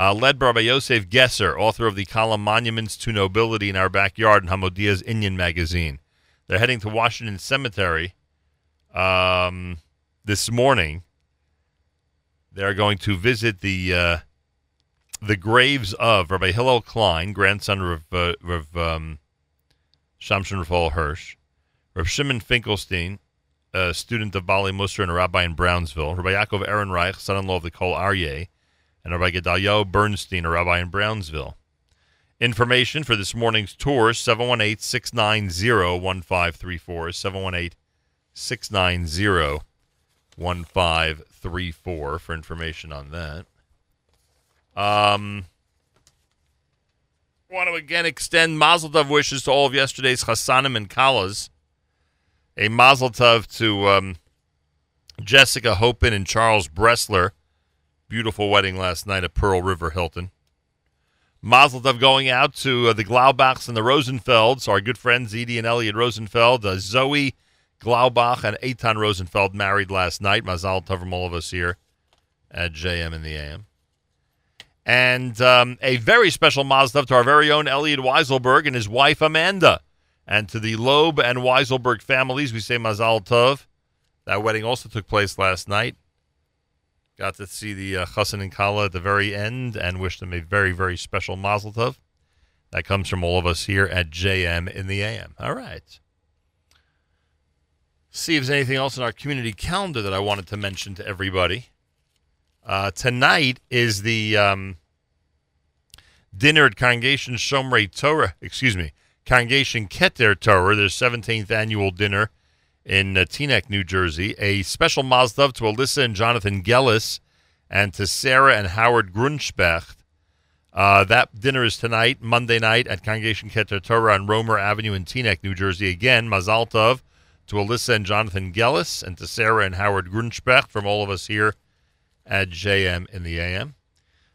uh, led by Yosef Gesser, author of the column Monuments to Nobility in Our Backyard in Hamodia's Inyan magazine. They're heading to Washington Cemetery um, this morning. They're going to visit the uh, the graves of Rabbi Hillel Klein, grandson of, uh, of um, Shamshon Raphael Hirsch, Rabbi Shimon Finkelstein, a student of Bali Musar and a rabbi in Brownsville, Rabbi Yaakov Ehrenreich, son-in-law of the Kol Aryeh, and Rabbi Gedaliah Bernstein, a rabbi in Brownsville. Information for this morning's tour, 718-690-1534, 718-690-1534 for information on that. Um, want to again extend Mazel Tov wishes to all of yesterday's Chassanim and Kalas. A Mazel Tov to um, Jessica Hopin and Charles Bressler. Beautiful wedding last night at Pearl River Hilton. Mazel Tov going out to uh, the Glaubachs and the Rosenfelds, our good friends Edie and Elliot Rosenfeld. Uh, Zoe Glaubach and Eitan Rosenfeld married last night. Mazel Tov from all of us here at JM in the AM. And um, a very special Mazel Tov to our very own Elliot Weiselberg and his wife Amanda. And to the Loeb and Weiselberg families, we say Mazal Tov. That wedding also took place last night. Got to see the uh, Chassan and Kala at the very end and wish them a very, very special Mazel Tov. That comes from all of us here at JM in the AM. All right. See if there's anything else in our community calendar that I wanted to mention to everybody. Uh, tonight is the um, dinner at Congregation Shomrei Torah. Excuse me, Congregation Keter Torah. Their 17th annual dinner in uh, Teaneck, New Jersey. A special Mazdov to Alyssa and Jonathan Gellis and to Sarah and Howard Grunspecht. Uh, that dinner is tonight, Monday night, at Congregation Keter Torah on Romer Avenue in Teaneck, New Jersey. Again, Mazal Tov to Alyssa and Jonathan Gellis and to Sarah and Howard Grunspecht from all of us here at JM in the AM.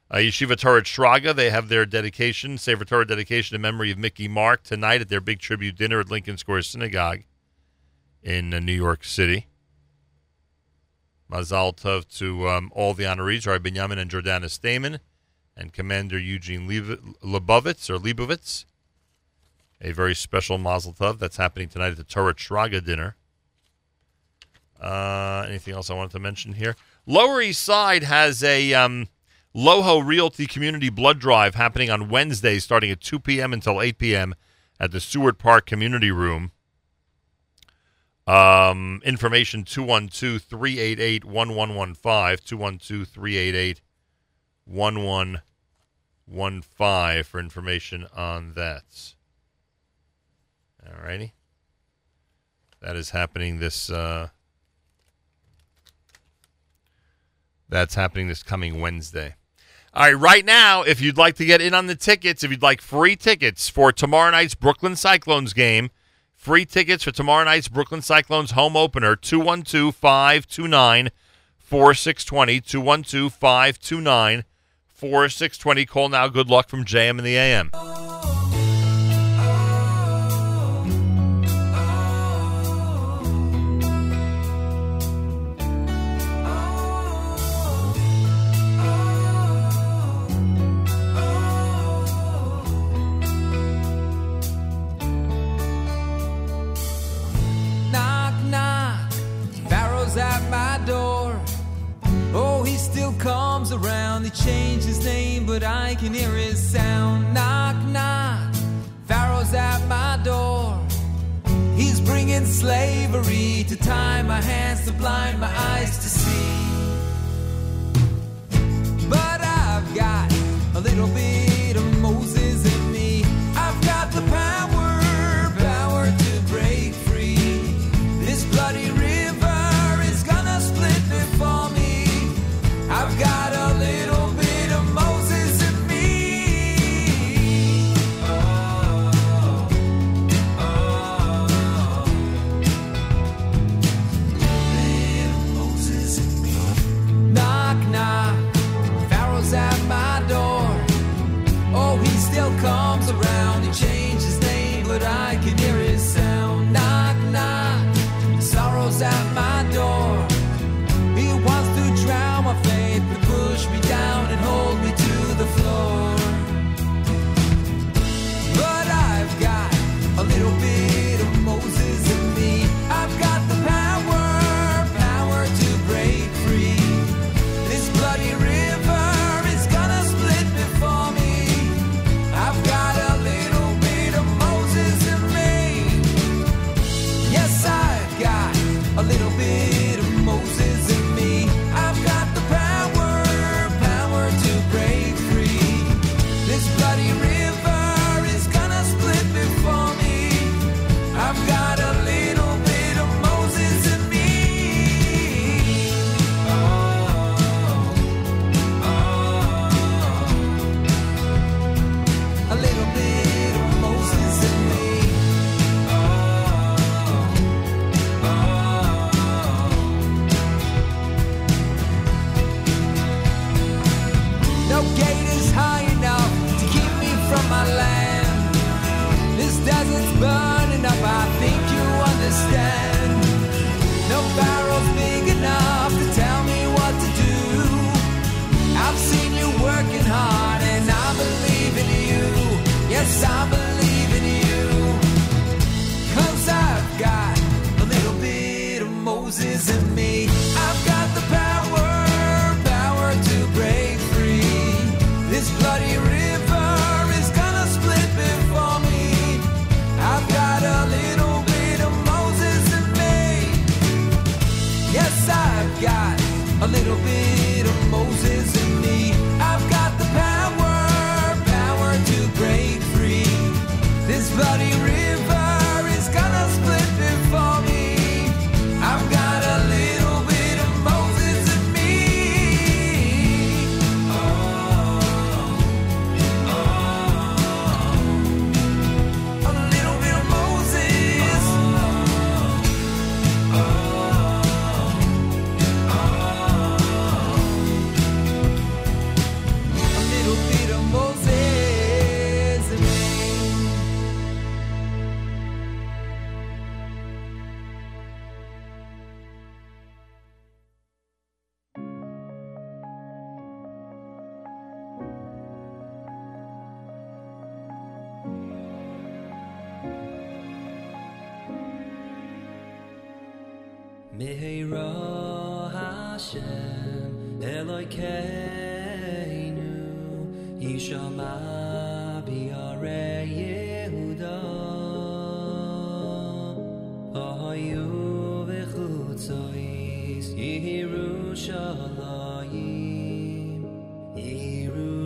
Uh, Yeshiva Torah Shraga, they have their dedication, Sefer Torah dedication in memory of Mickey Mark tonight at their big tribute dinner at Lincoln Square Synagogue in uh, New York City. Mazal Tov to um, all the honorees, Rabbi Benjamin and Jordana Stamen, and Commander Eugene Lebovitz or Leibovitz. A very special Mazel Tov that's happening tonight at the Torah Shraga dinner. Uh, anything else I wanted to mention here? Lower East Side has a um, Loho Realty Community Blood Drive happening on Wednesday, starting at 2 p.m. until 8 p.m. at the Seward Park Community Room. Um, information 212 388 1115. 212 388 1115 for information on that. All righty. That is happening this. Uh, that's happening this coming Wednesday. All right, right now, if you'd like to get in on the tickets, if you'd like free tickets for tomorrow night's Brooklyn Cyclones game, Free tickets for tomorrow night's Brooklyn Cyclones home opener 212 529 4620. 212 529 4620. Call now. Good luck from JM and the AM. at my door. Oh, he still comes around. He changed his name, but I can hear his sound. Knock, knock. Pharaoh's at my door. He's bringing slavery to tie my hands, to blind my eyes to see. But I've got a little bit of motion.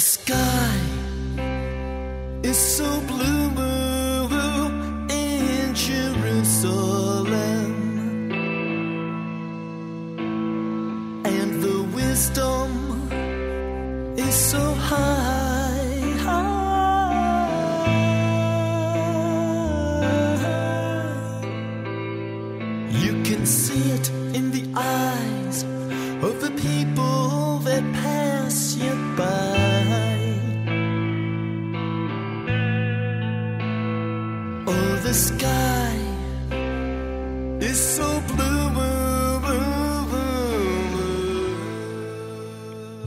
sky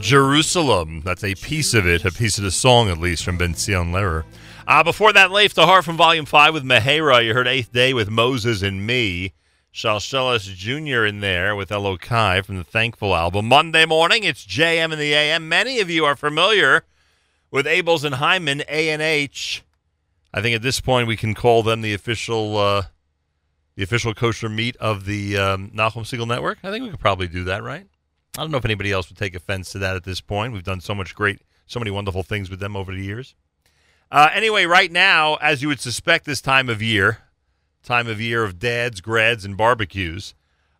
Jerusalem. That's a piece of it, a piece of the song at least from Ben Sion Lehrer. Uh, before that, Leif the Heart from Volume 5 with Mehera. You heard Eighth Day with Moses and Me. Shalshelis Jr. in there with Elokai from the Thankful album. Monday morning, it's JM in the AM. Many of you are familiar with Abeles and Heymann, A&H. I think at this point we can call them the official uh, the official kosher meat of the um, Nachum Segal Network. I think we could probably do that, right? I don't know if anybody else would take offense to that at this point. We've done so much great, so many wonderful things with them over the years. Uh, anyway, right now, as you would suspect this time of year, time of year of dads, grads, and barbecues,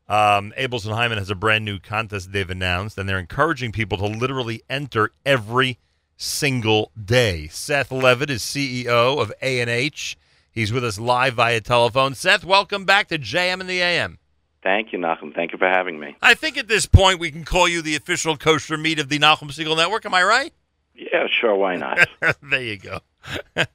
um, Abeles and Heymann has a brand new contest they've announced, and they're encouraging people to literally enter every single day. Seth Leavitt is CEO of A&H. He's with us live via telephone. Seth, welcome back to JM and the AM. Thank you, Nachum. Thank you for having me. I think at this point we can call you the official kosher meat of the Nachum Segal Network. Am I right? Yeah, sure. Why not? there you go.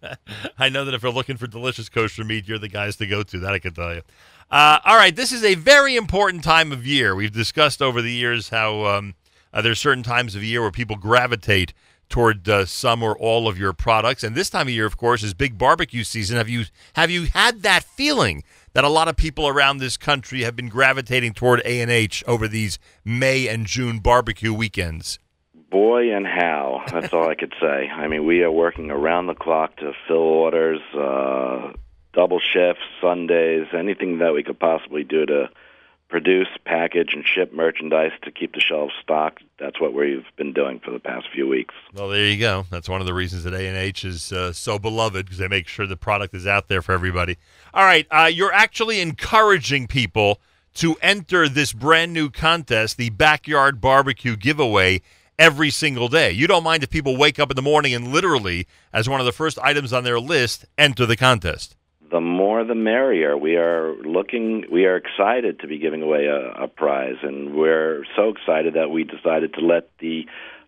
I know that if you're looking for delicious kosher meat, you're the guys to go to. That I can tell you. Uh, all right, this is a very important time of year. We've discussed over the years how um, uh, there's certain times of year where people gravitate toward uh, some or all of your products, and this time of year, of course, is big barbecue season. Have you have you had that feeling that a lot of people around this country have been gravitating toward A and H over these May and June barbecue weekends? Boy and how. That's all I could say. I mean, we are working around the clock to fill orders, uh, double shifts, Sundays, anything that we could possibly do to produce, package, and ship merchandise to keep the shelves stocked. That's what we've been doing for the past few weeks. Well, there you go. That's one of the reasons that A and H is uh, so beloved because they make sure the product is out there for everybody. All right, uh, you're actually encouraging people to enter this brand new contest, the Backyard Barbecue Giveaway, every single day. You don't mind if people wake up in the morning and literally, as one of the first items on their list, enter the contest. The more the merrier. We are looking, we are excited to be giving away a, a prize, and we're so excited that we decided to let the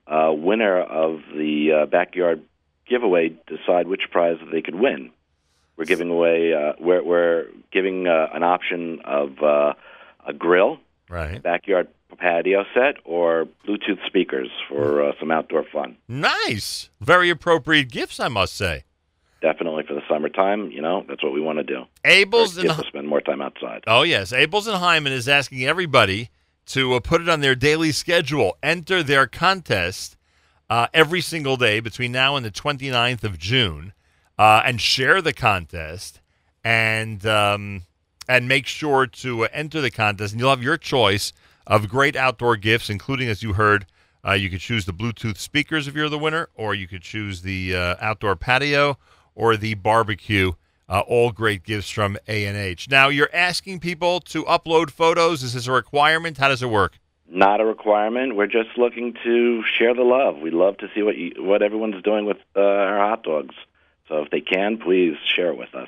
uh, winner of the uh, backyard giveaway decide which prize they could win. We're giving away, uh, we're, we're giving uh, an option of uh, a grill, right, backyard patio set, or Bluetooth speakers for uh, some outdoor fun. Nice. Very appropriate gifts, I must say. Definitely for the summertime, you know, that's what we want to do. Abel's and to spend more time outside. Oh, yes. Abeles and Heymann is asking everybody to uh, put it on their daily schedule, enter their contest uh, every single day between now and the 29th of June, uh, and share the contest and um, and make sure to uh, enter the contest. And you'll have your choice of great outdoor gifts, including, as you heard, uh, you could choose the Bluetooth speakers if you're the winner, or you could choose the uh, outdoor patio or the barbecue. Uh, all great gifts from A and H. Now you're asking people to upload photos. Is this a requirement? How does it work? Not a requirement. We're just looking to share the love. We love to see what you, what everyone's doing with uh, our hot dogs. So if they can, please share it with us.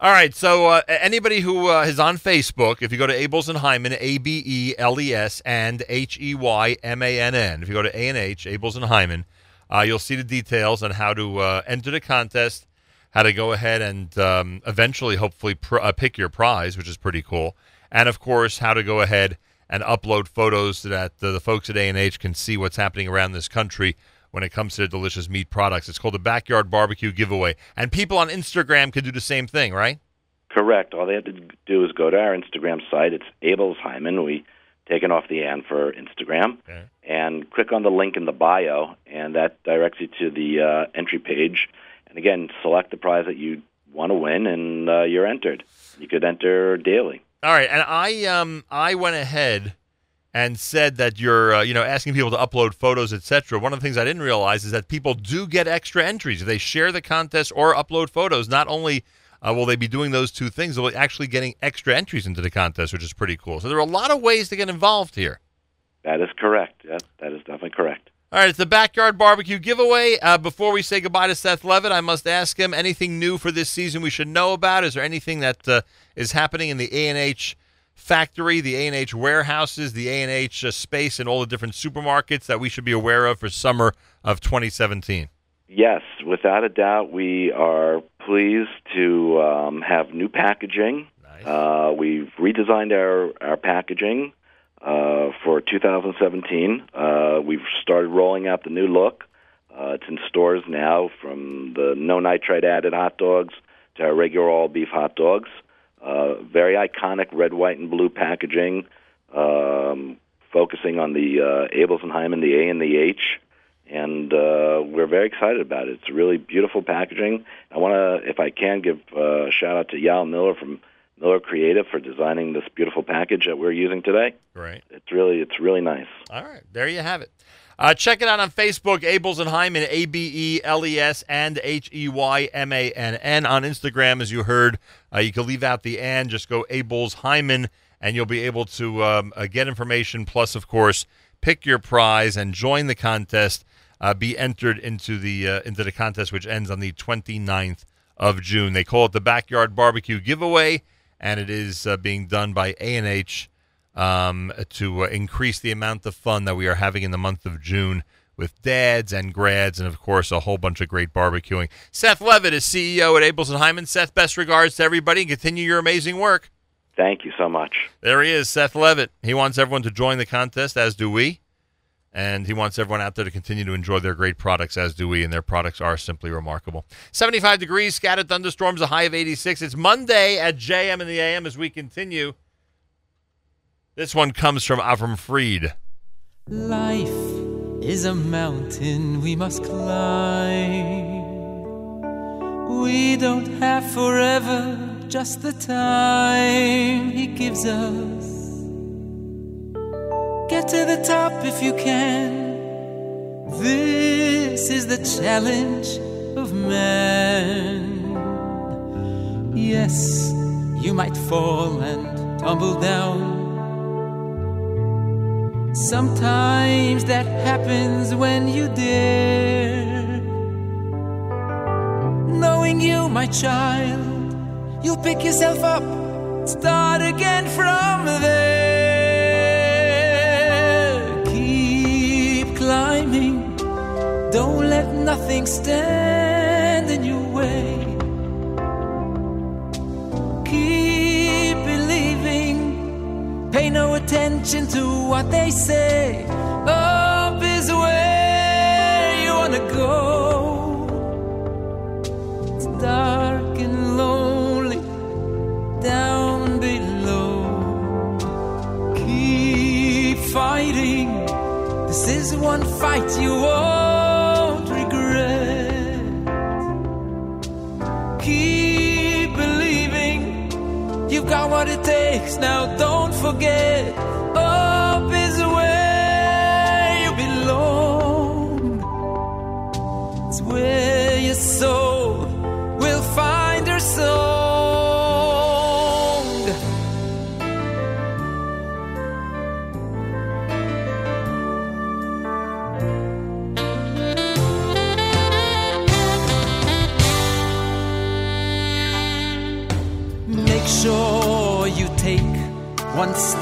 All right. So uh, anybody who uh, is on Facebook, if you go to Abeles and Heymann, A B E L E S and H E Y M A N N. If you go to A and H, Abeles and Heymann, uh, you'll see the details on how to uh, enter the contest, how to go ahead and um, eventually, hopefully, pr- uh, pick your prize, which is pretty cool, and of course, how to go ahead and upload photos so that the, the folks at A and H can see what's happening around this country when it comes to their delicious meat products. It's called the Backyard Barbecue Giveaway, and people on Instagram can do the same thing, right? Correct. All they have to do is go to our Instagram site. It's Abeles Heymann. We taken off the "and" for Instagram, and click on the link in the bio, and that directs you to the uh, entry page. And again, select the prize that you want to win, and uh, you're entered. You could enter daily. All right, and I um I went ahead and said that you're uh, you know asking people to upload photos, etc. One of the things I didn't realize is that people do get extra entries if they share the contest or upload photos. Not only uh, will they be doing those two things, they'll be actually getting extra entries into the contest, which is pretty cool. So there are a lot of ways to get involved here. That is correct. Yes, that is definitely correct. All right, it's the backyard barbecue giveaway. Uh, before we say goodbye to Seth Leavitt, I must ask him anything new for this season we should know about. Is there anything that uh, is happening in the A and H factory, the A and H warehouses, the A and H uh, space, and all the different supermarkets that we should be aware of for summer of 2017? Yes, without a doubt, we are pleased to um, have new packaging. Uh, we've redesigned our, our packaging uh, for 2017. Uh, we've started rolling out the new look. Uh, it's in stores now from the no nitrate added hot dogs to our regular all beef hot dogs. Uh, very iconic red, white, and blue packaging, um, focusing on the uh, Abeles and Heymann, the A and the H and uh, we're very excited about it. It's really beautiful packaging. I want to, if I can, give uh, a shout out to Yal Miller from Miller Creative for designing this beautiful package that we're using today. Right. It's really, it's really nice. All right, there you have it. Uh, check it out on Facebook, Abeles and Heymann, A B E L E S and H E Y M A N N. On Instagram, as you heard, uh, you can leave out the and, just go Abeles Heymann, and you'll be able to um, uh, get information. Plus, of course, pick your prize and join the contest. Uh, be entered into the uh, into the contest, which ends on the 29th of June. They call it the Backyard Barbecue Giveaway, and it is uh, being done by A&H um, to uh, increase the amount of fun that we are having in the month of June with dads and grads, and of course, a whole bunch of great barbecuing. Seth Leavitt is CEO at Abeles and Heymann. Seth, best regards to everybody and continue your amazing work. Thank you so much. There he is, Seth Leavitt. He wants everyone to join the contest, as do we. And he wants everyone out there to continue to enjoy their great products, as do we. And their products are simply remarkable. 75 degrees, scattered thunderstorms, a high of 86. It's Monday at JM in the AM as we continue. This one comes from Avram Fried. Life is a mountain we must climb. We don't have forever, just the time He gives us. Get to the top if you can. This is the challenge of man. Yes, you might fall and tumble down. Sometimes that happens when you dare. Knowing you, my child, you'll pick yourself up, start again from there. Nothing stand in your way. Keep believing, pay no attention to what they say. Up is where you wanna go. It's dark and lonely down below. Keep fighting. This is one fight you won't it takes. Now don't forget.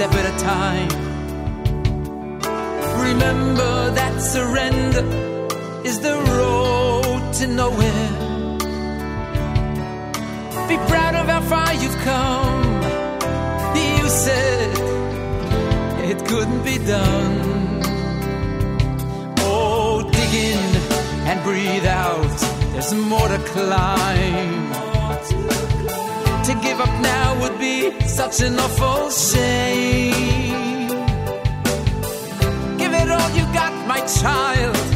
Step at a time. Remember that surrender is the road to nowhere. Be proud of how far you've come. You said it couldn't be done. Oh, dig in and breathe out. There's more to climb. Give up now would be such an awful shame. Give it all you got, my child.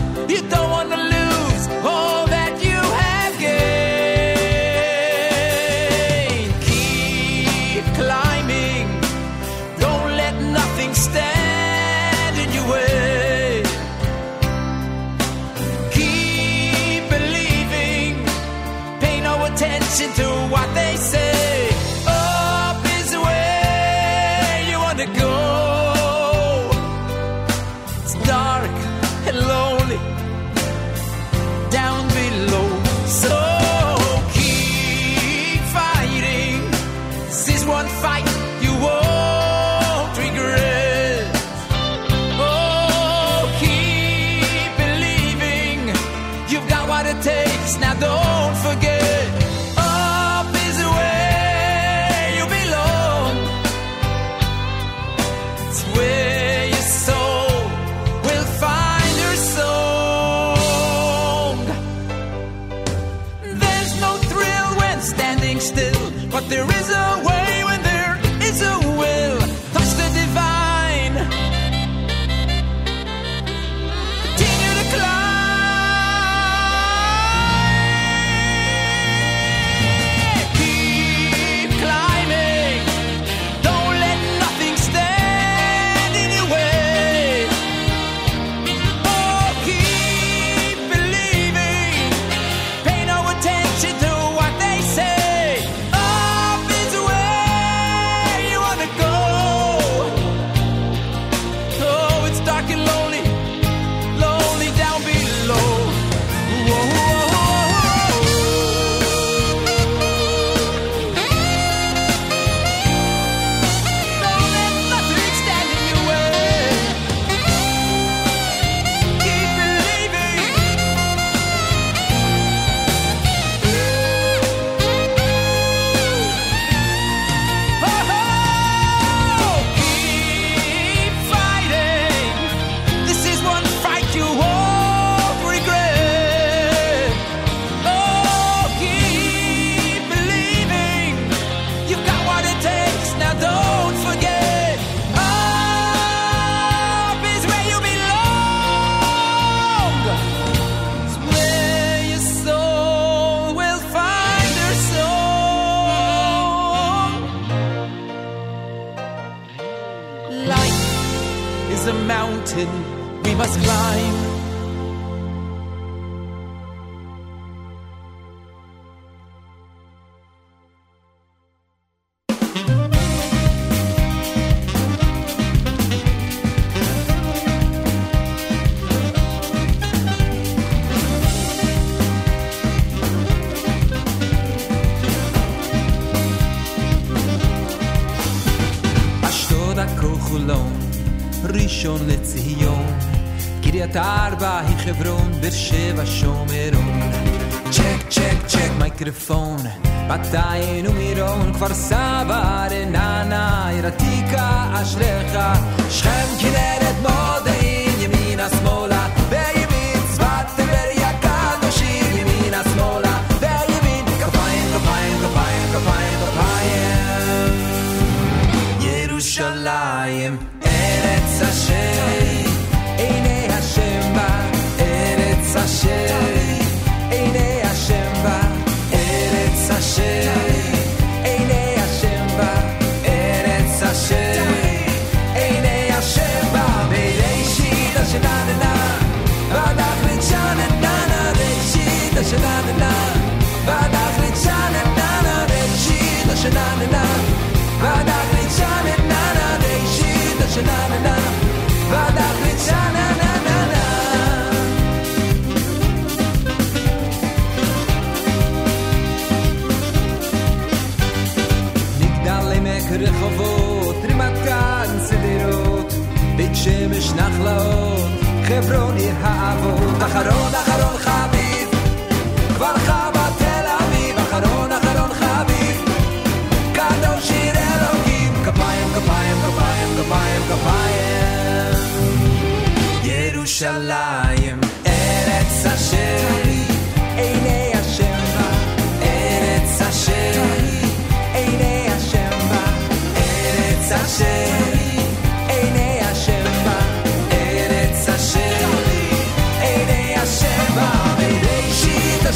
קריית ארבע היא חברון, באר שבע שומרון. צ'ק צ'ק צ'ק מייקרופון, בתיין ומירון, כפר סבא, רננה, עיר עתיקה, אשריך, שכם כנרת מודיעין, רחובות, רמת גן שדרות, בית שמש נחלאות, חברון עיר האבות, אחרון אחרון חביב, ירושלים, ארץ אשר עיני השם בה, ארץ אשר עיני השם בה, ארץ אשר בראשית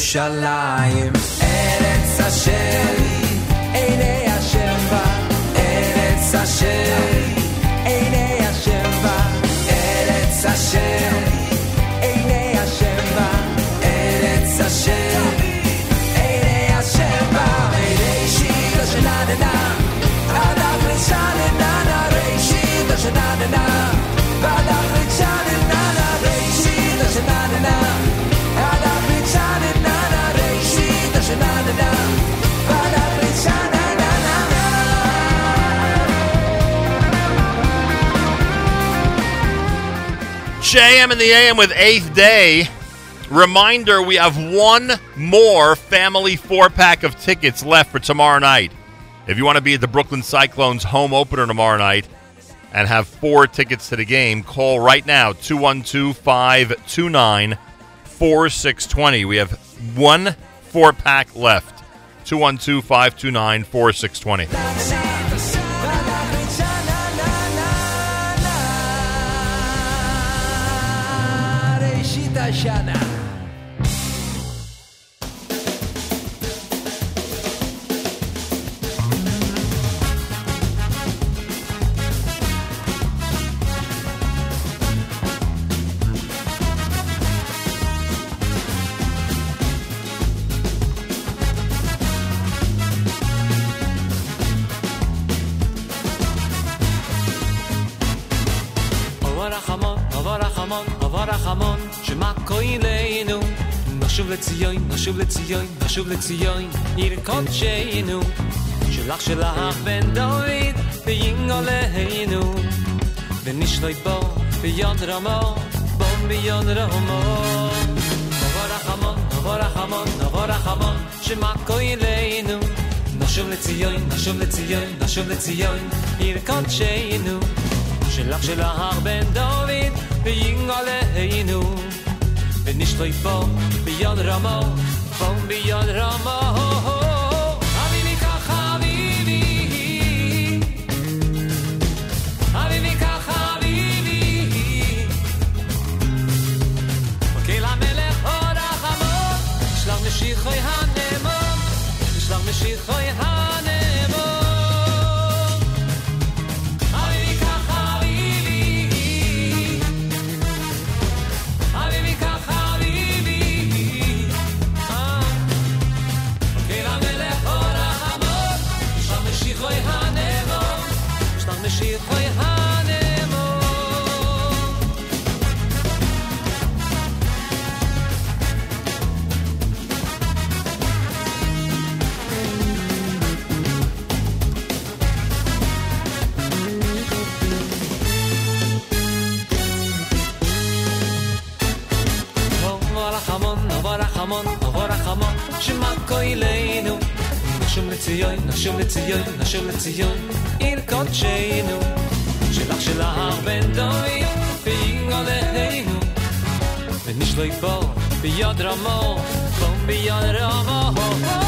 ירושלים, ארץ אשר עיני השם בה, ארץ אשר עיני השם בה, ארץ אשר עיני השם בה, ארץ אשר עיני השם בה, ראשית השנננה, עד אחרית שנננה, ראשית השנננה, ועד JM in the AM with Eighth Day. Reminder we have one more family four pack of tickets left for tomorrow night. If you want to be at the Brooklyn Cyclones home opener tomorrow night and have four tickets to the game, call right now 212 529 4620. We have one four pack left 212 529 4620. Hashanah. לציון, נשוב לציון, עיר קודשנו. שלך שלך בן דוד, וינגולנו. ונשלוט בו, ביד רמו, בו ביד רמו. אור החמון, אור החמון, אור נבוא רחמון שמה כהילנו נשוב לציון, נשוב לציון, נשוב לציון עיר קודשנו שלך של ההר בן דוד ויגאלנו ונשלוי בו ביד רמו בו ביד רמו חביבי כך חביבי חביבי כך חביבי וכל המלך הוד החמור שלח משיחוי הנאמון שלח משיחוי הנאמון לציון, נשוב לציון, נשוב לציון, עיר קודשנו. שלך של ההר בן דוד, ויגאלנו. ונשלוי בו ביד רמו, בו ביד רמו.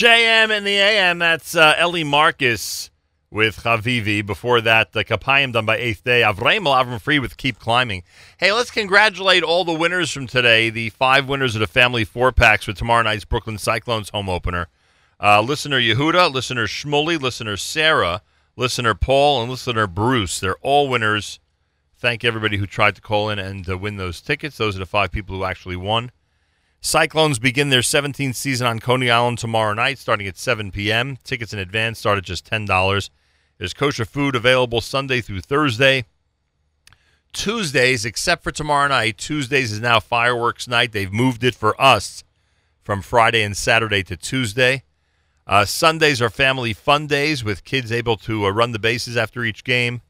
JM in the AM. That's uh, Ellie Marcus with Chavivi. Before that, the Kapayim done by Eighth Day. Avraim Avram Fried with Keep Climbing. Hey, let's congratulate all the winners from today. The five winners of the Family Four Packs with tomorrow night's Brooklyn Cyclones home opener. Uh, listener Yehuda, listener Shmuley, listener Sarah, listener Paul, and listener Bruce. They're all winners. Thank everybody who tried to call in and uh, win those tickets. Those are the five people who actually won. Cyclones begin their 17th season on Coney Island tomorrow night, starting at 7 p.m. Tickets in advance start at just $10. There's kosher food available Sunday through Thursday. Tuesdays, except for tomorrow night, Tuesdays is now fireworks night. They've moved it for us from Friday and Saturday to Tuesday. Uh, Sundays are family fun days with kids able to uh, run the bases after each game.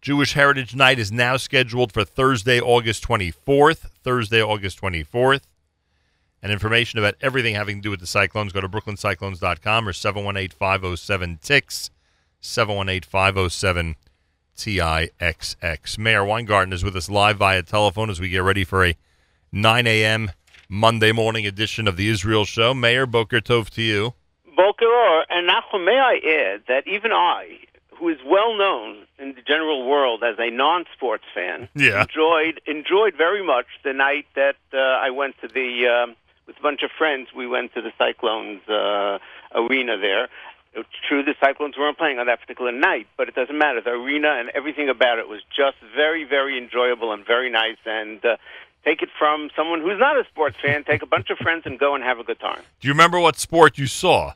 Jewish Heritage Night is now scheduled for Thursday, August 24th. Thursday, August 24th. And information about everything having to do with the Cyclones, go to brooklyncyclones.com or 718-507-TIX, 718-507-TIXX. Mayor Weingarten is with us live via telephone as we get ready for a 9 a.m. Monday morning edition of the Israel Show. Mayor, Boker Tov to you. Boker Or, and Nachum, may I add that even I, who is well known in the general world as a non-sports fan, Yeah. enjoyed enjoyed very much the night that uh, I went to the um, with a bunch of friends. We went to the Cyclones uh, arena there. It's true the Cyclones weren't playing on that particular night, but it doesn't matter. The arena and everything about it was just very, very enjoyable and very nice. And uh, take it from someone who's not a sports fan. Take a bunch of friends and go and have a good time. Do you remember what sport you saw?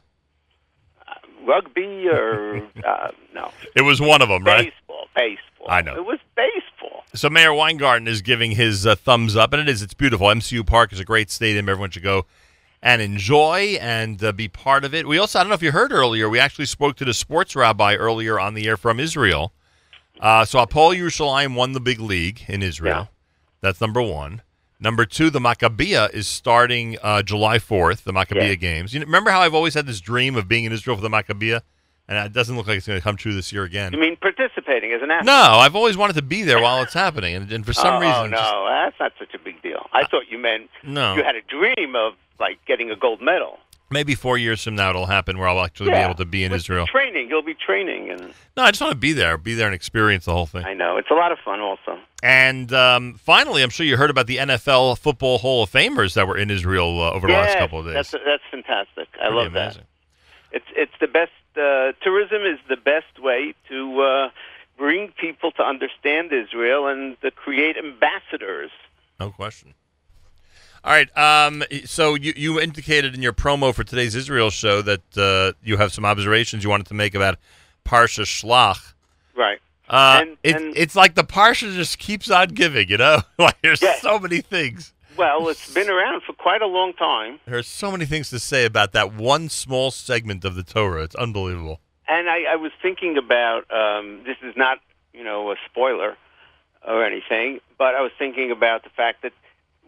Rugby or uh, no It was one of them, right? baseball. Baseball. I know. It was baseball. So Mayor Weingarten is giving his uh, thumbs up, and it is. It's beautiful. MCU Park is a great stadium. Everyone should go and enjoy and uh, be part of it. We also, I don't know if you heard earlier, we actually spoke to the sports rabbi earlier on the air from Israel. Uh, so Hapoel Yerushalayim won the big league in Israel. That's number one. Number two, the Maccabiah is starting uh, July 4th, the Maccabiah Yeah. games. You know, remember how I've always had this dream of being in Israel for the Maccabiah? And it doesn't look like it's going to come true this year again. You mean participating as an athlete? No, I've always wanted to be there while it's happening, and, and for some oh, reason, no, just- that's not such a big deal. I thought you meant No. you had a dream of like getting a gold medal. Maybe four years from now it'll happen where I'll actually be able to be in Israel. Training, you'll be training, and No, I just want to be there, be there and experience the whole thing. I know it's a lot of fun. Also, And um, finally, I'm sure you heard about the NFL Football Hall of Famers that were in Israel uh, over the last couple of days. That's that's fantastic. I Pretty love amazing. that. It's it's the best. Uh, tourism is the best way to uh, bring people to understand Israel and to create ambassadors. No question. All right. Um, so you, you indicated in your promo for today's Israel show that uh, you have some observations you wanted to make about Parsha Shlach. Right. Uh, And- it, and- it's like the Parsha just keeps on giving, you know? like there's Yeah. so many things. Well, it's been around for quite a long time, There's so many things to say about that one small segment of the Torah. It's unbelievable. and I, I was thinking about um, this is not you know a spoiler or anything, but I was thinking about the fact that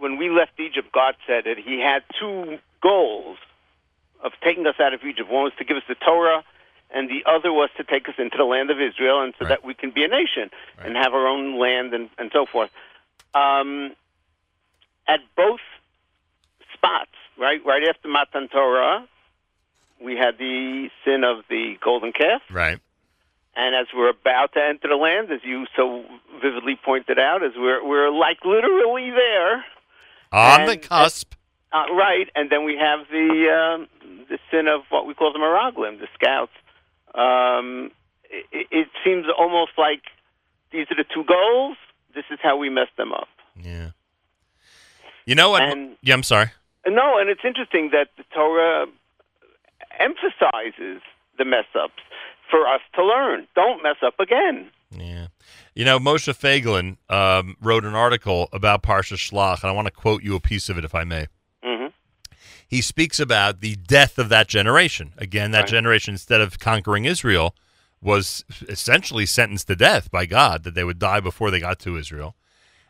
when we left Egypt, God said that He had two goals of taking us out of Egypt. One was to give us the Torah, and the other was to take us into the land of Israel, and so that we can be a nation and have our own land and, and so forth. Um, at both spots, right, right after Matan Torah, we had the sin of the golden calf. Right. And as we're about to enter the land, as you so vividly pointed out, as we're we're like literally there, On the And- cusp. uh, right? And then we have the um, the sin of what we call the Meraglim, the scouts. Um, it, it seems almost like these are the two goals. This is how we mess them up. Yeah. You know what? And- yeah, I'm sorry. No, and it's interesting that the Torah emphasizes the mess ups for us to learn. Don't mess up again. You know, Moshe Feiglin um, wrote an article about Parsha Shlach, and I want to quote you a piece of it, if I may. hmm He speaks about the death of that generation. Again, that generation, instead of conquering Israel, was essentially sentenced to death by God, that they would die before they got to Israel.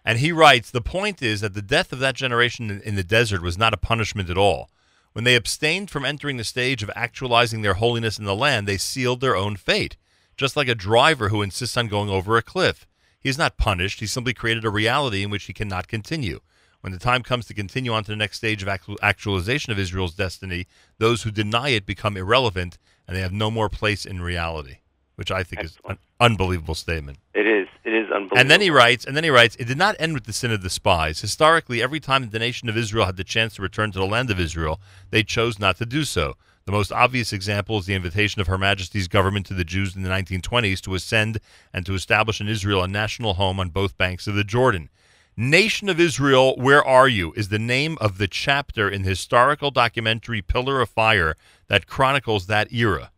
And he writes the point is that the death of that generation in, in the desert was not a punishment at all. When they abstained from entering the stage of actualizing their holiness in the land, they sealed their own fate. Just like a driver who insists on going over a cliff. He is not punished, he simply created a reality in which he cannot continue. When the time comes to continue on to the next stage of actu- actualization of Israel's destiny, those who deny it become irrelevant and they have no more place in reality, which I think is an unbelievable statement. It is. It is unbelievable. And then he writes, and then he writes, it did not end with the sin of the spies. Historically, every time the nation of Israel had the chance to return to the land of Israel, they chose not to do so. The most obvious example is the invitation of Her Majesty's government to the Jews in the 1920s to ascend and to establish in Israel a national home on both banks of the Jordan. Nation of Israel, Where Are You? is the name of the chapter in the historical documentary Pillar of Fire that chronicles that era.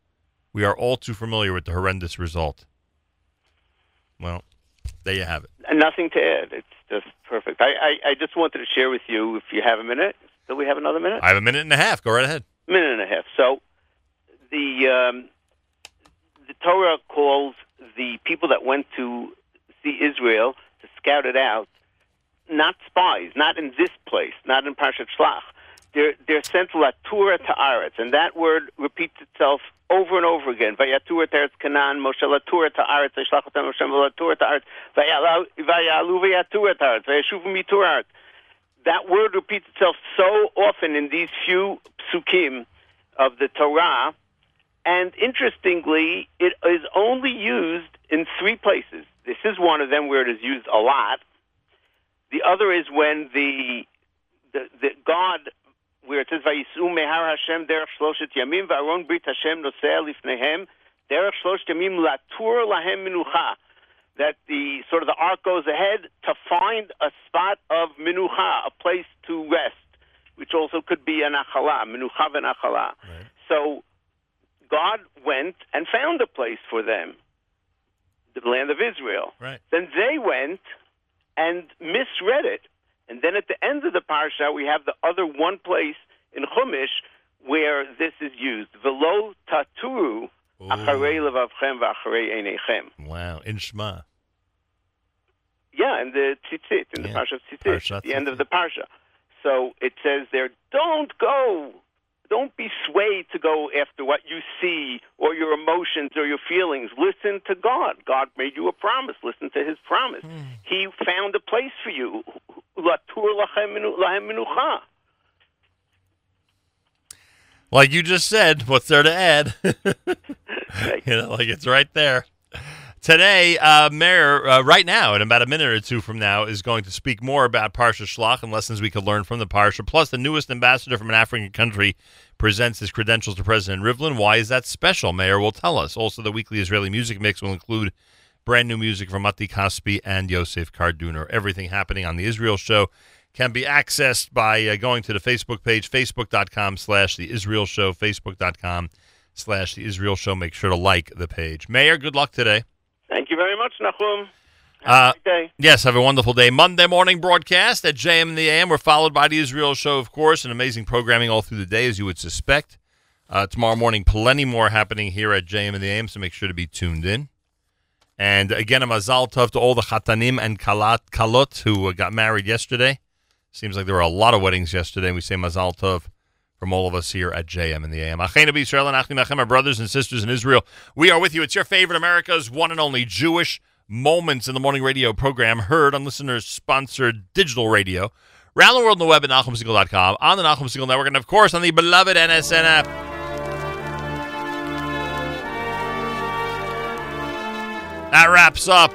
We are all too familiar with the horrendous result. Well, there you have it. And nothing to add. It's just perfect. I, I, I just wanted to share with you, if you have a minute. Do we have another minute? I have a minute and a half. Go right ahead. Minute and a half. So the um, the Torah calls the people that went to see Israel to scout it out not spies, not in this place, not in Parshat Shlach. They're they're sent latura to Aretz, and that word repeats itself over and over again. Vayatura to Eretz Canaan, Moshe latura to Aretz, Vayshlach otam Hashem latura to Aretz, vayalu vayatura to Aretz, Vayashuvu mitur Aretz that word repeats itself so often in these few psukim of the Torah, and interestingly, it is only used in three places. This is one of them where it is used a lot. The other is when the the, the God, where it says Vayisu mehar Hashem derech shloshet yamim v'aron brit Hashem nosea lifnehem derech shloshet yamim latur lahem minucha. That the sort of the ark goes ahead to find a spot of minucha, a place to rest, which also could be an achala, minucha v'nachala. So God went and found a place for them, the land of Israel. Right. Then they went and misread it. And then at the end of the parsha, we have the other one place in Chumash where this is used. Velo taturu acharei levavchem v'acharei einechem. Wow, in Shema. Yeah, in the tzitzit, in the Yeah. parsha of tzitzit, Parshat at the end of the parsha. So it says there, don't go, don't be swayed to go after what you see or your emotions or your feelings. Listen to God. God made you a promise. Listen to His promise. Hmm. He found a place for you. Latur lachem minu- lahem minucha. Like you just said, what's there to add? you know, like it's right there. Today, uh, Mayor, uh, right now, in about a minute or two from now, is going to speak more about Parsha Shlach and lessons we could learn from the Parsha. Plus, the newest ambassador from an African country presents his credentials to President Rivlin. Why is that special? Mayor will tell us. Also, the weekly Israeli music mix will include brand new music from Mati Kaspi and Yosef Karduner. Everything happening on the Israel Show can be accessed by uh, going to the Facebook page, facebook.com slash the Israel Show, facebook.com slash the Israel Show. Make sure to like the page. Mayor, good luck today. Thank you very much, Nachum. Uh, day. yes, have a wonderful day. Monday morning broadcast at JM in the AM. We're followed by the Israel Show, of course, and amazing programming all through the day, as you would suspect. Uh, tomorrow morning, plenty more happening here at JM in the AM, so make sure to be tuned in. And again, a mazal tov to all the chatanim and kalat, kalot who uh, got married yesterday. Seems like there were a lot of weddings yesterday. We say mazal tov from all of us here at JM in the AM. Achenu b'Yisrael and Achim our brothers and sisters in Israel. We are with you. It's your favorite America's one and only Jewish Moments in the Morning radio program, heard on listeners-sponsored digital radio. Around the world on the web at NachumSegal.com, on the Nachum Segal Network, and of course on the beloved NSN app. That wraps up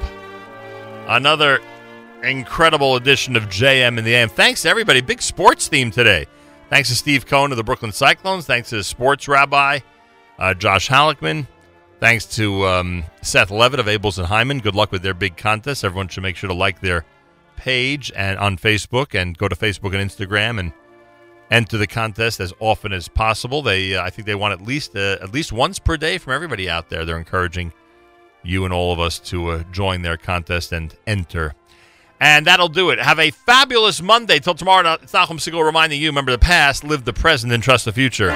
another incredible edition of JM in the AM. Thanks to everybody. Big sports theme today. Thanks to Steve Cohen of the Brooklyn Cyclones. Thanks to the sports rabbi, uh, Josh Halickman. Thanks to um, Seth Leavitt of Abeles and Heymann. Good luck with their big contest. Everyone should make sure to like their page and on Facebook and go to Facebook and Instagram and enter the contest as often as possible. They, uh, I think, they want at least uh, at least once per day from everybody out there. They're encouraging you and all of us to uh, join their contest and enter. And that'll do it. Have a fabulous Monday. Till tomorrow, it's Nachum Segal reminding you remember the past, live the present, and trust the future.